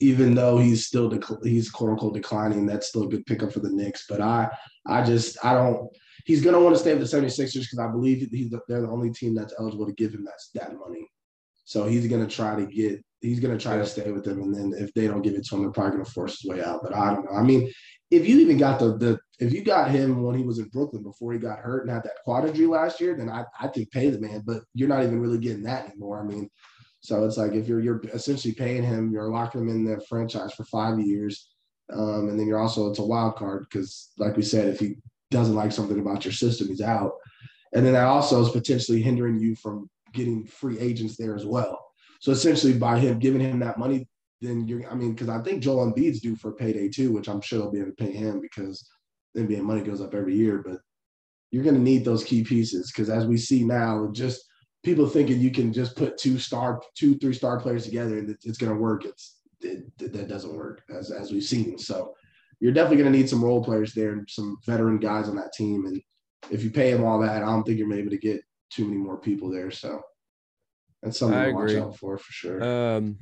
even though he's still dec- he's quote unquote declining, that's still a good pickup for the Knicks. But I I just I don't he's going to want to stay with the 76ers because I believe he's the, they're the only team that's eligible to give him that, that money. So he's going to try to get, he's going to try to stay with them. And then if they don't give it to him, they're probably going to force his way out. But I don't know. I mean, if you even got the, the, if you got him when he was in Brooklyn before he got hurt and had that quad injury last year, then I, I think pay the man, but you're not even really getting that anymore. I mean, so it's like if you're, you're essentially paying him, you're locking him in the franchise for five years. Um, and then you're also, it's a wild card because like we said, if he doesn't like something about your system, he's out. And then that also is potentially hindering you from getting free agents there as well. So essentially, by him giving him that money, then you're, I mean, because I think Joel Embiid's due for payday too, which I'm sure they'll be able to pay him because NBA money goes up every year. But you're going to need those key pieces because as we see now, just people thinking you can just put two star, two, three star players together and it's going to work. It's, it, that doesn't work as, as we've seen. So you're definitely going to need some role players there and some veteran guys on that team. And if you pay them all that, I don't think you're able to get too many more people there. So that's something I to agree. watch out for for sure. Um,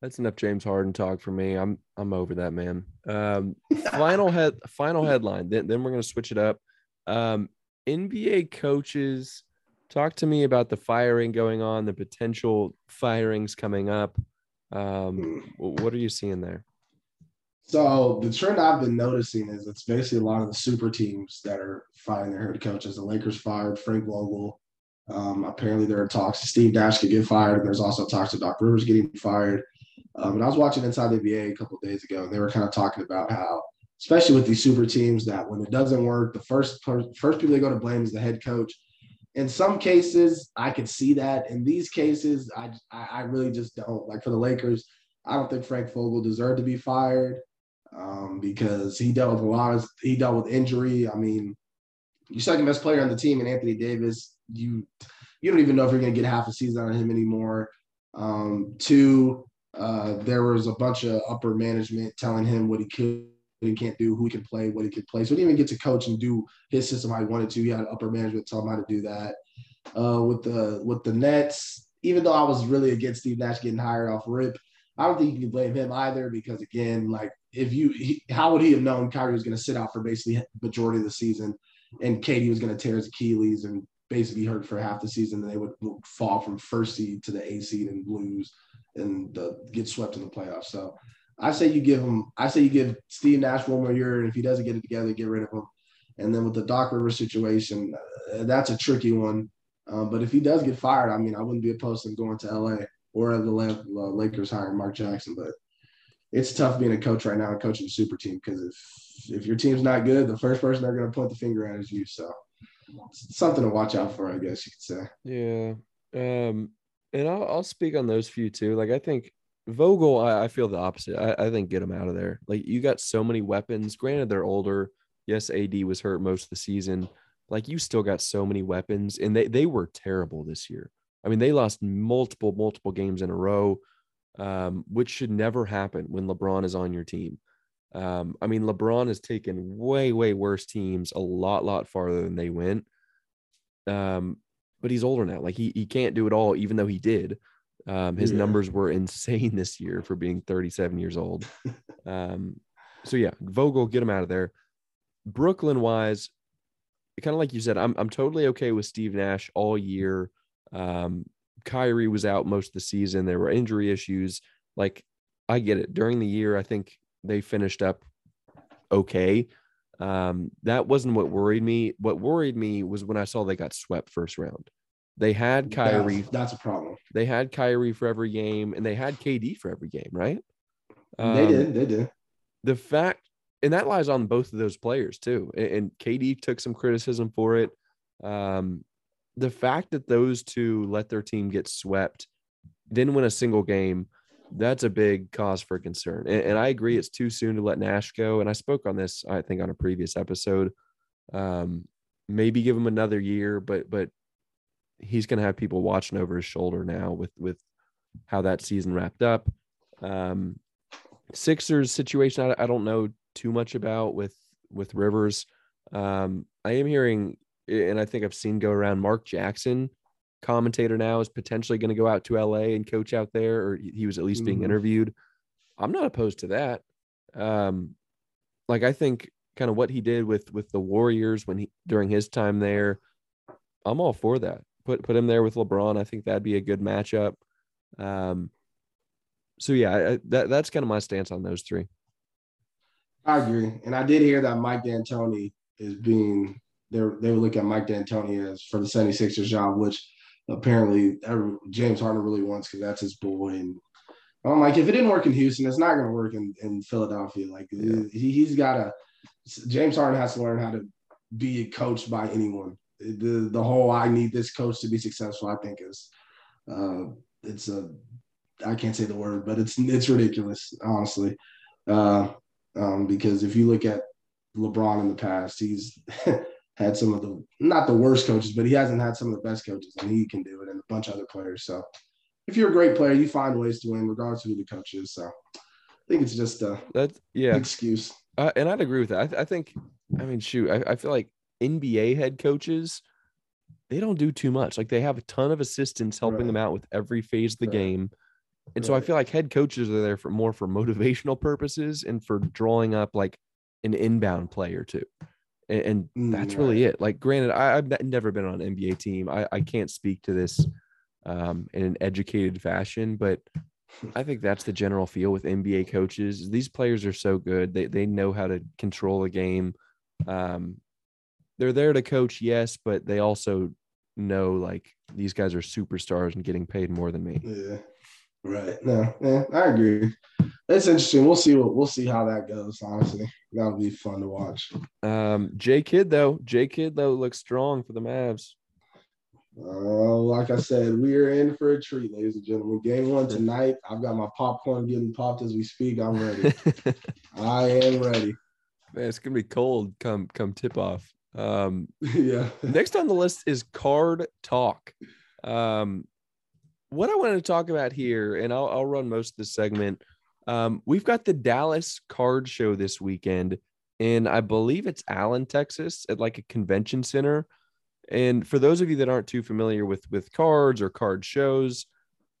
that's enough James Harden talk for me. I'm I'm over that man. Um, final head final headline. Then then we're gonna switch it up. Um, NBA coaches talk to me about the firing going on, the potential firings coming up. Um, hmm. what are you seeing there? So the trend I've been noticing is it's basically a lot of the super teams that are firing their head coaches. The Lakers fired Frank Vogel. Um, apparently, there are talks. Steve Nash could get fired, and there's also talks of Doc Rivers getting fired. Um, and I was watching Inside the NBA a couple days ago, and they were kind of talking about how, especially with these super teams, that when it doesn't work, the first first people they go to blame is the head coach. In some cases, I could see that. In these cases, I I really just don't. Like for the Lakers, I don't think Frank Vogel deserved to be fired um, because he dealt with a lot of he dealt with injury. I mean, your second best player on the team, and Anthony Davis, you you don't even know if you're going to get half a season out of him anymore. Um, two, uh, there was a bunch of upper management telling him what he could and can't do, who he can play, what he could play. So he didn't even get to coach and do his system how he wanted to. He had upper management tell him how to do that. Uh, with the with the Nets, even though I was really against Steve Nash getting hired off rip, I don't think you can blame him either because again, like if you he, how would he have known Kyrie was going to sit out for basically the majority of the season, and KD was going to tear his Achilles and basically hurt for half the season, and they would fall from first seed to the A seed and lose and get swept in the playoffs. So I say you give him. I say you give Steve Nash one more year, and if he doesn't get it together, get rid of him. And then with the Doc Rivers situation, uh, that's a tricky one. Um, but if he does get fired, I mean, I wouldn't be opposed to going to LA or the Lakers hiring Mark Jackson. But it's tough being a coach right now and coaching a super team because if if your team's not good, the first person they're going to point the finger at is you. So something to watch out for, I guess you could say. Yeah. Um, and I'll, I'll speak on those few too. Like I think Vogel, I, I feel the opposite. I, I think get him out of there. Like you got so many weapons. Granted, they're older. Yes, AD was hurt most of the season. Like you still got so many weapons, and they they were terrible this year. I mean, they lost multiple multiple games in a row, um, which should never happen when LeBron is on your team. Um, I mean, LeBron has taken way way worse teams a lot lot farther than they went. Um, but he's older now. Like he he can't do it all, even though he did. Um, his yeah. numbers were insane this year for being 37 years old. Um, so yeah, Vogel, get him out of there. Brooklyn wise, kind of like you said, I'm I'm totally okay with Steve Nash all year. Um, Kyrie was out most of the season. There were injury issues. Like I get it. During the year, I think they finished up okay. Um, that wasn't what worried me. What worried me was when I saw they got swept first round. They had Kyrie. That's, that's a problem. They had Kyrie for every game, and they had KD for every game, right? Um, they did. They did. The fact, and that lies on both of those players too. And, and KD took some criticism for it. Um, the fact that those two let their team get swept, didn't win a single game, that's a big cause for concern. And, and, I agree, it's too soon to let Nash go. And I spoke on this, I think, on a previous episode. Um, maybe give him another year, but but he's going to have people watching over his shoulder now with with how that season wrapped up. Um, Sixers situation, I, I don't know too much about with with Rivers. Um, I am hearing, and I think I've seen go around. Mark Jackson, commentator now, is potentially going to go out to LA and coach out there, or he was at least being mm-hmm. interviewed. I'm not opposed to that. Um, like I think kind of what he did with with the Warriors when he during his time there, I'm all for that put put him there with LeBron. I think that'd be a good matchup. Um, so yeah, I, that that's kind of my stance on those three. I agree, and I did hear that Mike D'Antoni is being they they would look at Mike D'Antoni as for the 76ers job, which apparently every, James Harden really wants because that's his boy. And I'm like, if it didn't work in Houston, it's not going to work in, in Philadelphia. Like yeah. he, he's got to James Harden has to learn how to be coached by anyone the the whole I need this coach to be successful. I think is uh, it's a I can't say the word, but it's it's ridiculous, honestly. Uh, um, because if you look at LeBron in the past, he's had some of the not the worst coaches, but he hasn't had some of the best coaches, and he can do it, and a bunch of other players. So if you're a great player, you find ways to win, regardless of who the coach is. So I think it's just a that's yeah excuse. Uh, and I'd agree with that. I, th- I think, I mean, shoot, I, I feel like NBA head coaches, they don't do too much. Like they have a ton of assistants helping right. them out with every phase of the right. game. And right. so I feel like head coaches are there for more for motivational purposes and for drawing up like an inbound play or too. And, and mm, that's really it. Like, granted, I, have never been on an NBA team. I, I can't speak to this um, in an educated fashion, but I think that's the general feel with NBA coaches. These players are so good. They, they know how to control a game. Um, they're there to coach, yes, but they also know like these guys are superstars and getting paid more than me. Yeah. Right. No, yeah, I agree. It's interesting. We'll see what we'll see how that goes. Honestly, that'll be fun to watch. Um, J Kidd though, J Kidd though looks strong for the Mavs. Uh, like I said, we are in for a treat, ladies and gentlemen. Game one tonight. I've got my popcorn getting popped as we speak. I'm ready. I am ready. Man, it's gonna be cold come come tip off. Um, yeah. next on the list is card talk. Um, what I wanted to talk about here, and I'll, I'll run most of the segment. Um, we've got the Dallas Card Show this weekend, and I believe it's Allen, Texas, at like a convention center. And for those of you that aren't too familiar with with cards or card shows,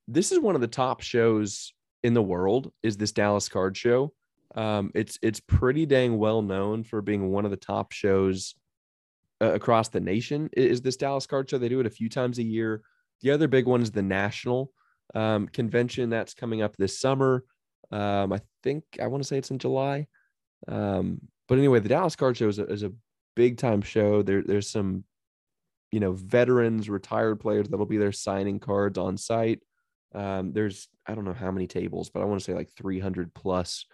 this is one of the top shows in the world. Is this Dallas Card Show? Um, it's it's pretty dang well known for being one of the top shows uh, across the nation is this Dallas Card Show. They do it a few times a year. The other big one is the National um, Convention that's coming up this summer. Um, I think I want to say it's in July. Um, but anyway, the Dallas Card Show is a, is a big time show. There, there's some you know, veterans, retired players that'll be there signing cards on site. Um, there's I don't know how many tables, but I want to say like 300 plus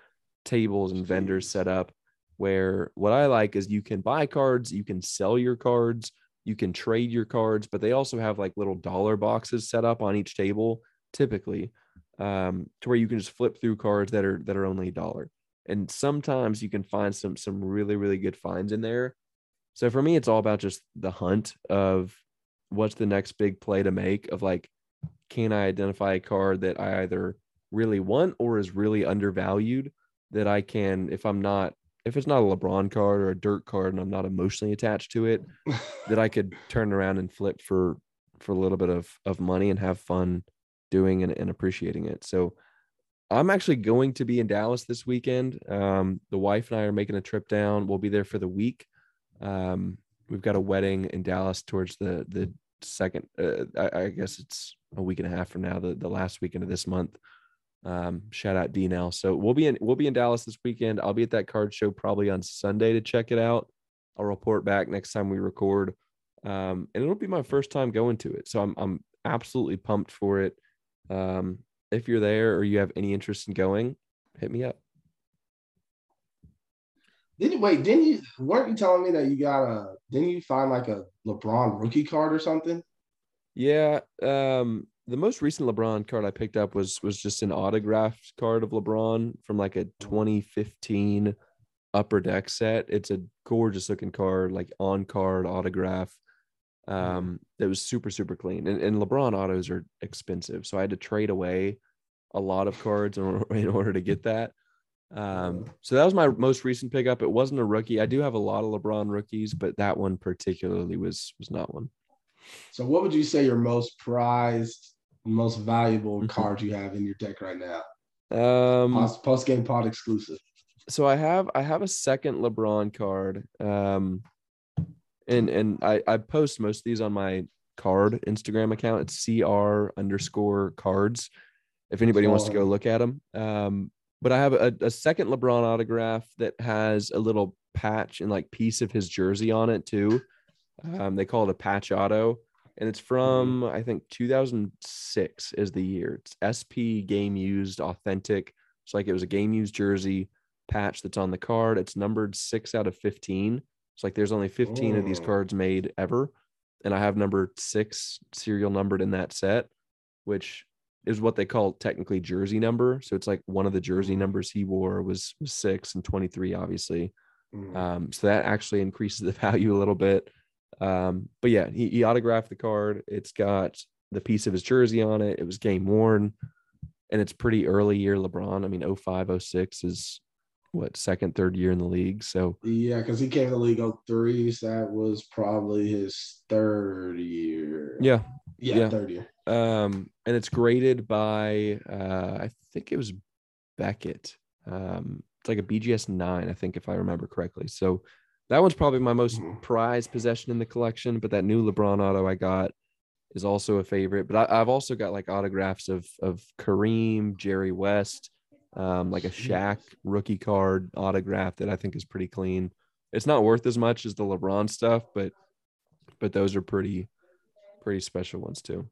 tables and vendors set up. Where what I like is you can buy cards, you can sell your cards, you can trade your cards, but they also have like little dollar boxes set up on each table, typically, um, to where you can just flip through cards that are that are only a dollar. And sometimes you can find some some really really good finds in there. So for me, it's all about just the hunt of what's the next big play to make of like, can I identify a card that I either really want or is really undervalued that I can, if I'm not, if it's not a LeBron card or a dirt card and I'm not emotionally attached to it, that I could turn around and flip for for a little bit of of money and have fun doing and, and appreciating it. So I'm actually going to be in Dallas this weekend. Um, the wife and I are making a trip down. We'll be there for the week. Um, we've got a wedding in Dallas towards the the second. Uh, I, I, guess it's a week and a half from now. The the last weekend of this month. Um, shout out DNL. So we'll be in we'll be in Dallas this weekend. I'll be at that card show probably on Sunday to check it out. I'll report back next time we record. Um, and it'll be my first time going to it. So I'm I'm absolutely pumped for it. Um, if you're there or you have any interest in going, hit me up. Didn't wait? Didn't you? Weren't you telling me that you got a? Didn't you find like a LeBron rookie card or something? Yeah. Um, the most recent LeBron card I picked up was was just an autographed card of LeBron from like a 2015 upper deck set. It's a gorgeous looking card, like on card autograph. Um, that was super super clean. And, and LeBron autos are expensive, so I had to trade away a lot of cards in, in order to get that. Um, so that was my most recent pickup. It wasn't a rookie. I do have a lot of LeBron rookies, but that one particularly was was not one. So, what would you say your most prized, most valuable mm-hmm. card you have in your deck right now? Um, post game pod exclusive. So I have I have a second LeBron card. Um, and and I I post most of these on my card Instagram account. It's cr underscore cards. If anybody wants to go look at them. Um, but I have a, a second LeBron autograph that has a little patch and like piece of his jersey on it too. Um, they call it a patch auto, and it's from I think 2006 is the year. It's SP game used authentic. It's like it was a game used jersey patch that's on the card. It's numbered six out of 15. It's like there's only 15 of these oh. cards made ever, and I have number six serial numbered in that set, which is what they call technically jersey number. So it's like one of the jersey mm-hmm. numbers he wore was, was six and 23, obviously. Mm. Um, so that actually increases the value a little bit. Um, but yeah, he, he autographed the card. It's got the piece of his jersey on it. It was game worn and it's pretty early year LeBron. I mean, 05, 06 is what second, third year in the league. So yeah, because he came to the league 03, so that was probably his third year. Yeah. Yeah, yeah. third year. Um, and it's graded by uh I think it was Beckett. Um, it's like a BGS nine, I think, if I remember correctly. So that one's probably my most mm-hmm. prized possession in the collection. But that new LeBron auto I got is also a favorite. But I, have also got like autographs of of Kareem, Jerry West, um, like a Shaq rookie card autograph that I think is pretty clean. It's not worth as much as the LeBron stuff, but but those are pretty pretty special ones too.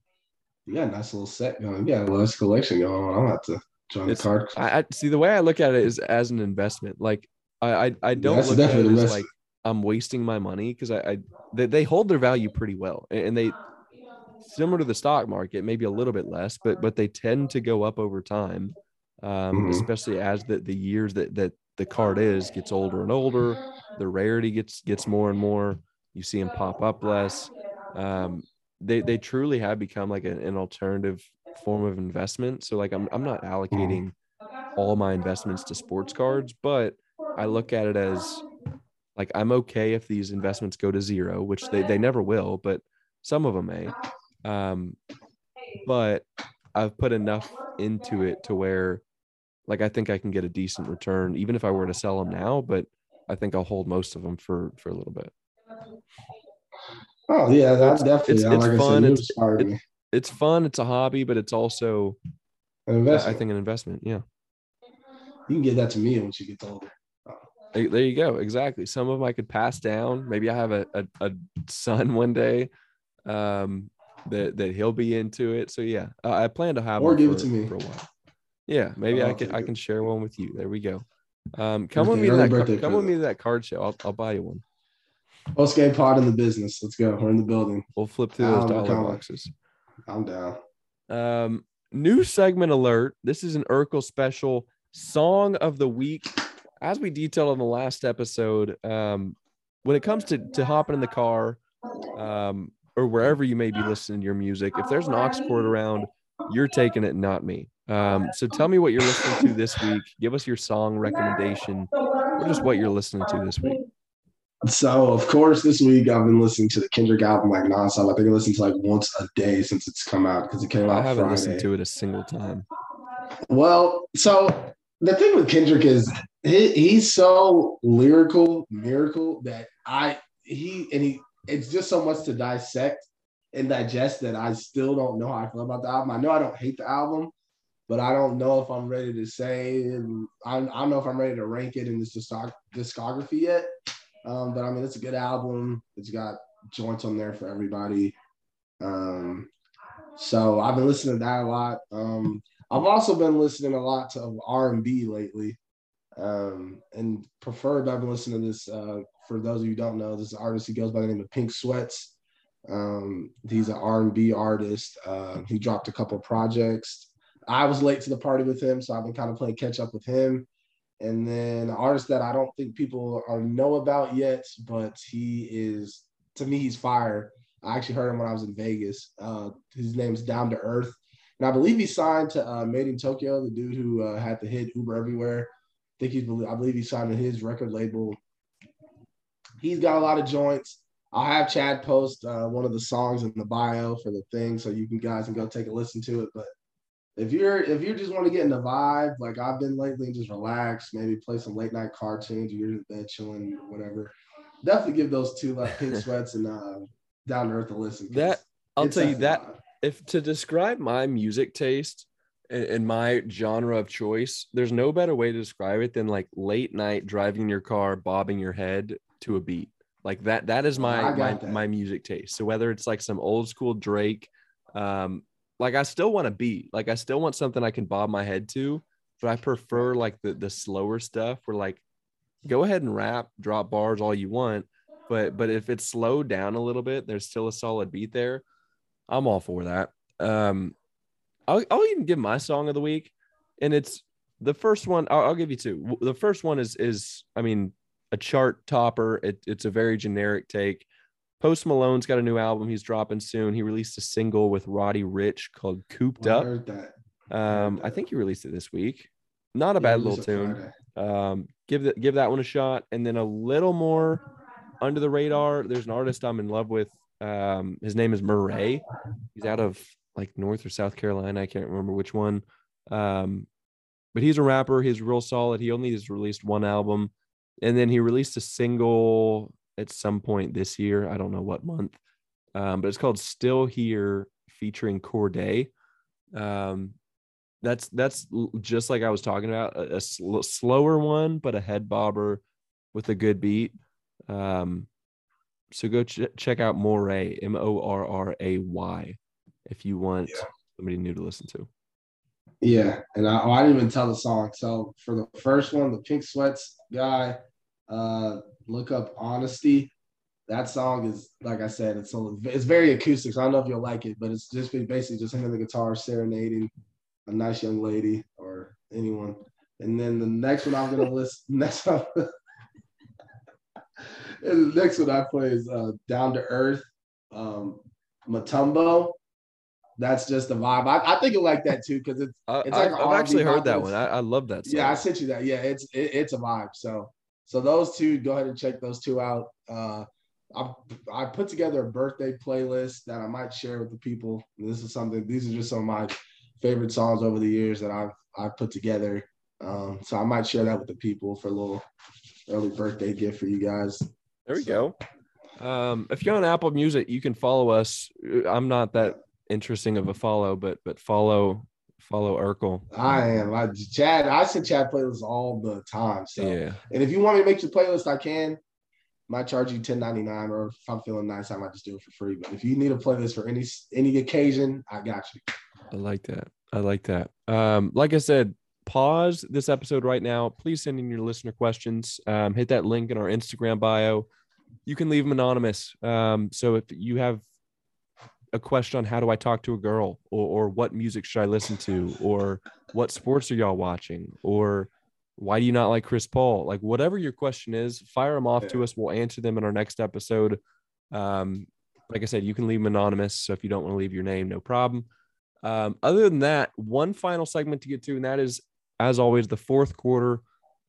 Yeah, nice little set going. Yeah, nice collection going on. I'm about to join it's, the card. I, I, see the way I look at it is as an investment. Like I I, I don't look at it as like I'm wasting my money because I, I they, they hold their value pretty well and they similar to the stock market, maybe a little bit less, but but they tend to go up over time, um, mm-hmm. especially as the the years that that the card is gets older and older, the rarity gets gets more and more. You see them pop up less. Um, they they truly have become like an, an alternative form of investment. So like I'm I'm not allocating all my investments to sports cards, but I look at it as like I'm okay if these investments go to zero, which they, they never will, but some of them may. Um, but I've put enough into it to where like I think I can get a decent return even if I were to sell them now, but I think I'll hold most of them for for a little bit. Oh yeah, that's definitely it's, it's like fun. Said, it's, it, it's fun. It's a hobby, but it's also an investment. I think an investment. Yeah. You can get that to me once you get older. There you go. Exactly. Some of them I could pass down. Maybe I have a, a, a son one day. um, that that he'll be into it. So yeah, uh, I plan to have Or give it to me. for a while. Yeah, maybe Oh, I can I can share one with you. There we go. Um, come with me to that. Come, with me to that card show. I'll I'll buy you one. Game pod in the business. Let's go. We're in the building. We'll flip through those Um, dollar boxes. I'm down. Um, new segment alert. This is an Urkel special song of the week. As we detailed in the last episode, um, when it comes to to hopping in the car, um, or wherever you may be listening to your music, if there's an aux cord around, you're taking it, not me. Um, so tell me what you're listening to this week. Give us your song recommendation, or just what you're listening to this week. So of course this week I've been listening to the Kendrick album like nonstop. I think I listened to like once a day since it's come out because it came out I haven't Friday. listened to it a single time. Well, so the thing with Kendrick is he, he's so lyrical, miracle that I he and he it's just so much to dissect and digest that I still don't know how I feel about the album. I know I don't hate the album, but I don't know if I'm ready to say I, I don't know if I'm ready to rank it in this discography yet. Um, but I mean, it's a good album. It's got joints on there for everybody. Um, so I've been listening to that a lot. Um, I've also been listening a lot to R and B lately, um, and preferred. I've been listening to this. Uh, for those of you don't know, this artist he goes by the name of Pink Sweats. Um, he's an R and B artist. Uh, he dropped a couple projects. I was late to the party with him, so I've been kind of playing catch up with him. And then an artist that I don't think people are know about yet, but he is to me he's fire. I actually heard him when I was in Vegas. Uh, his name's Down to Earth. And I believe he signed to uh, MadeinTYO, the dude who uh, had the hit Uber Everywhere. I think he's, I believe he signed to his record label. He's got a lot of joints. I'll have Chad post uh, one of the songs in the bio for the thing, so you can guys can go take a listen to it. But if you're if you just want to get in the vibe, like I've been lately, and just relax, maybe play some late night cartoons, or you're in bed chilling, whatever. Definitely give those two like Pink Sweats and uh, Down to Earth a listen. That I'll tell you that vibe. If to describe my music taste and, and my genre of choice, there's no better way to describe it than like late night driving your car, bobbing your head to a beat. Like that, that is my my, that. my music taste. So whether it's like some old school Drake, um, like I still want a beat. Like I still want something I can bob my head to, but I prefer like the the slower stuff where like go ahead and rap, drop bars all you want. But but if it's slowed down a little bit, there's still a solid beat there. I'm all for that. Um, I'll, I'll even give my song of the week, and it's the first one. I'll, I'll give you two. The first one is is I mean a chart topper. It, it's a very generic take. Post Malone's got a new album he's dropping soon. He released a single with Roddy Ricch called "Cooped I Up." heard that. Um, I think he released it this week. Not a Yeah, bad little tune um, give that give that one a shot and then a little more under the radar there's an artist i'm in love with um, his name is morray. He's out of like north or south carolina. I can't remember which one. Um, but he's a rapper. He's real solid. He only has released one album. And then he released a single at some point this year. I don't know what month. Um, but it's called still here featuring cordae um, that's that's just like I was talking about a, a sl- slower one, but a head bobber with a good beat. Um, so go ch- check out Morray, M O R R A Y, if you want Yeah. somebody new to listen to. Yeah, and I, oh, I didn't even tell the song. So for the first one, the Pink Sweats guy, uh, look up "Honesty." That song is like I said, it's a, it's very acoustic. So I don't know if you'll like it, but it's just basically just him and the guitar serenading a nice young lady or anyone. And then the next one I'm gonna list next one. And the next one I play is uh, "Down to Earth," um, Matumbo. That's just a vibe. I, I think you like that too because it's I, It's like I've, I've actually heard that one. I, I love that song. yeah, I sent you that. Yeah, it's it, it's a vibe. So so those two, go ahead and check those two out. Uh, I I put together a birthday playlist that I might share with the people. This is something. These are just some of my favorite songs over the years that I've I've put together. Um, so I might share that with the people for a little early birthday gift for you guys. There we So- go. Um, if you're on Apple Music, you can follow us. I'm not that interesting of a follow, but but follow follow Urkel. I am. I Chad. I send Chad playlists all the time. So Yeah. and if you want me to make your playlist, I can. might charge you ten ninety nine, or if I'm feeling nice, I might just do it for free. But if you need a playlist for any any occasion, I got you. I like that. I like that. Um, like I said, pause this episode right now. Please send in your listener questions. Um, hit that link in our Instagram bio. You can leave them anonymous. Um, so if you have a question on how do I talk to a girl, or, or what music should I listen to, or what sports are y'all watching, or why do you not like Chris Paul? Like whatever your question is, fire them off yeah. to us. We'll answer them in our next episode. Um, like I said, you can leave them anonymous. So if you don't want to leave your name, no problem. Um, other than that, one final segment to get to, and that is, as always, the fourth quarter.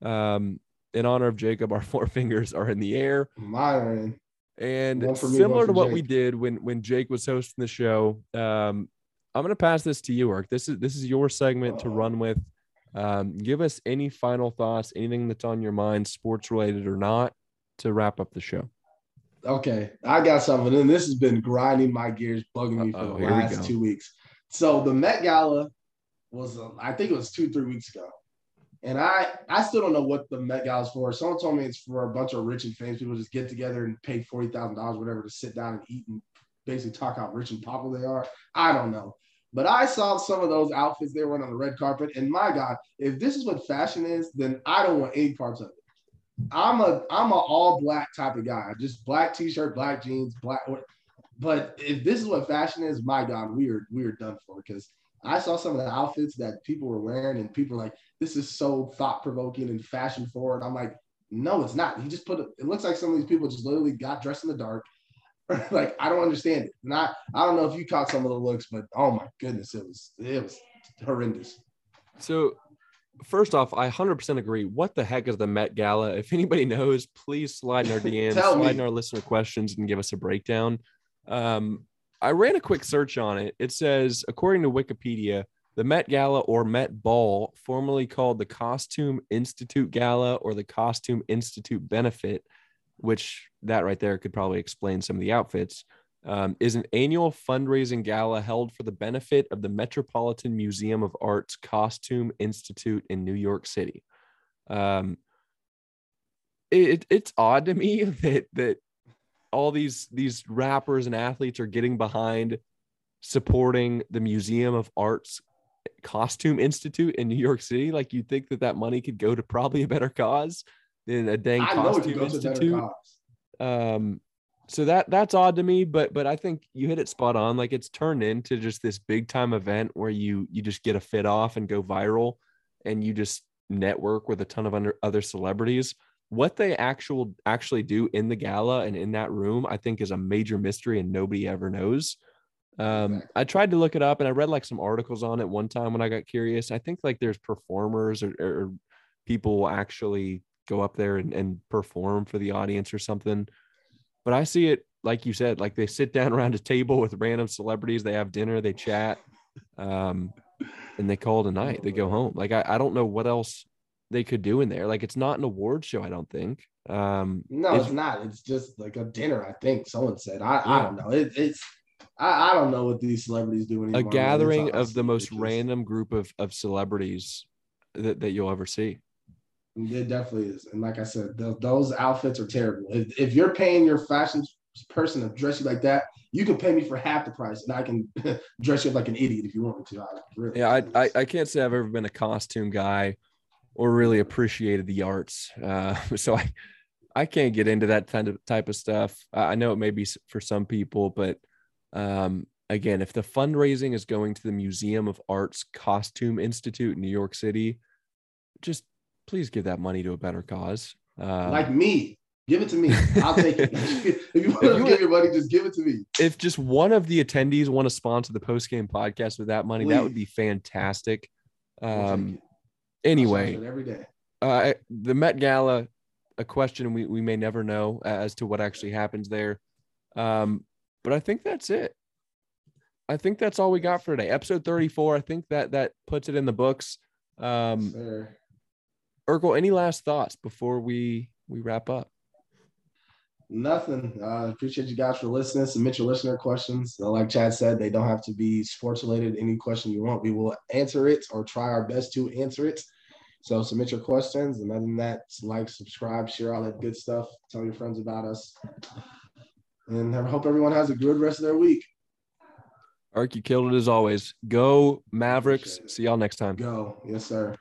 Um, in honor of Jacob, our four fingers are in the air. Mine. And me, similar to what Jake. we did when when Jake was hosting the show, um, I'm gonna pass this to you, Eric. This is this is your segment oh. to run with. Um, give us any final thoughts, anything that's on your mind, sports related or not, to wrap up the show. Okay, I got something, and this has been grinding my gears, bugging me for Uh-oh, the last two weeks. So the Met Gala was, uh, I think it was two, three weeks ago. And I, I still don't know what the Met Gala is for. Someone told me it's for a bunch of rich and famous people just get together and pay forty thousand dollars, whatever, to sit down and eat and basically talk how rich and popular they are. I don't know, but I saw some of those outfits they were on the red carpet, and my God, if this is what fashion is, then I don't want any parts of it. I'm a I'm a all black type of guy, just black t-shirt, black jeans, black. But if this is what fashion is, my God, we are we are done for because I saw some of the outfits that people were wearing, and people were like, "This is so thought provoking and fashion forward." I'm like, "No, it's not." He just put it. It looks like some of these people just literally got dressed in the dark. like I don't understand it. Not I don't know if you caught some of the looks, but oh my goodness, it was it was horrendous. So first off, I 100% agree. What the heck is the Met Gala? If anybody knows, please slide in our DMs, slide me. in our listener questions, and give us a breakdown. Um, I ran a quick search on it. It says, according to Wikipedia, the Met Gala or Met Ball, formerly called the Costume Institute Gala or the Costume Institute Benefit, which that right there could probably explain some of the outfits, um, is an annual fundraising gala held for the benefit of the Metropolitan Museum of Art's Costume Institute in New York City. Um, it, it's odd to me that that all these these rappers and athletes are getting behind supporting the Museum of Art's Costume Institute in New York City. Like you think that that money could go to probably a better cause than a dang I costume institute. Um, so that that's odd to me, but but I think you hit it spot on. Like it's turned into just this big time event where you you just get a fit off and go viral, and you just network with a ton of under, other celebrities what they actual actually do in the gala and in that room, I think is a major mystery and nobody ever knows. Um, exactly. I tried to look it up and I read like some articles on it one time when I got curious. I think like there's performers or, or people will actually go up there and, and perform for the audience or something. But I see it like you said, like they sit down around a table with random celebrities, they have dinner, they chat, um, and they call it a night. They go home. Like I, I don't know what else they could do in there. Like it's not an award show, I don't think. Um, no, it's, it's not. It's just like a dinner. I think someone said. I, yeah. I don't know. It, it's I, I don't know what these celebrities do anymore. A gathering of the most random group of of celebrities that, that you'll ever see. It definitely is. And like I said, the, those outfits are terrible. If, if you're paying your fashion person to dress you like that, you can pay me for half the price and I can dress you up like an idiot if you want me to. I really, yeah, I, I, I can't say I've ever been a costume guy or really appreciated the arts. Uh, so I, I can't get into that kind of type of stuff. I know it may be for some people, but um, again, if the fundraising is going to the Museum of Arts Costume Institute in New York City, just please give that money to a better cause. Uh, like me, give it to me. I'll take it. if you want to give your money, just give it to me. If just one of the attendees want to sponsor the post game podcast with that money, please. that would be fantastic. Um, Anyway, every day. Uh, the Met Gala, a question we, we may never know as to what actually happens there. Um, but I think that's it. I think that's all we got for today. Episode 34. I think that that puts it in the books. Um, Sir. Urkel, any last thoughts before we we wrap up? Nothing. I uh, appreciate you guys for listening. Submit your listener questions. Like Chad said, they don't have to be sports related. Any question you want, we will answer it or try our best to answer it. So submit your questions. And other than that, like, subscribe, share all that good stuff. Tell your friends about us. And I hope everyone has a good rest of their week. Ark, you killed it as always. Go Mavericks. See y'all next time. Go. Yes, sir.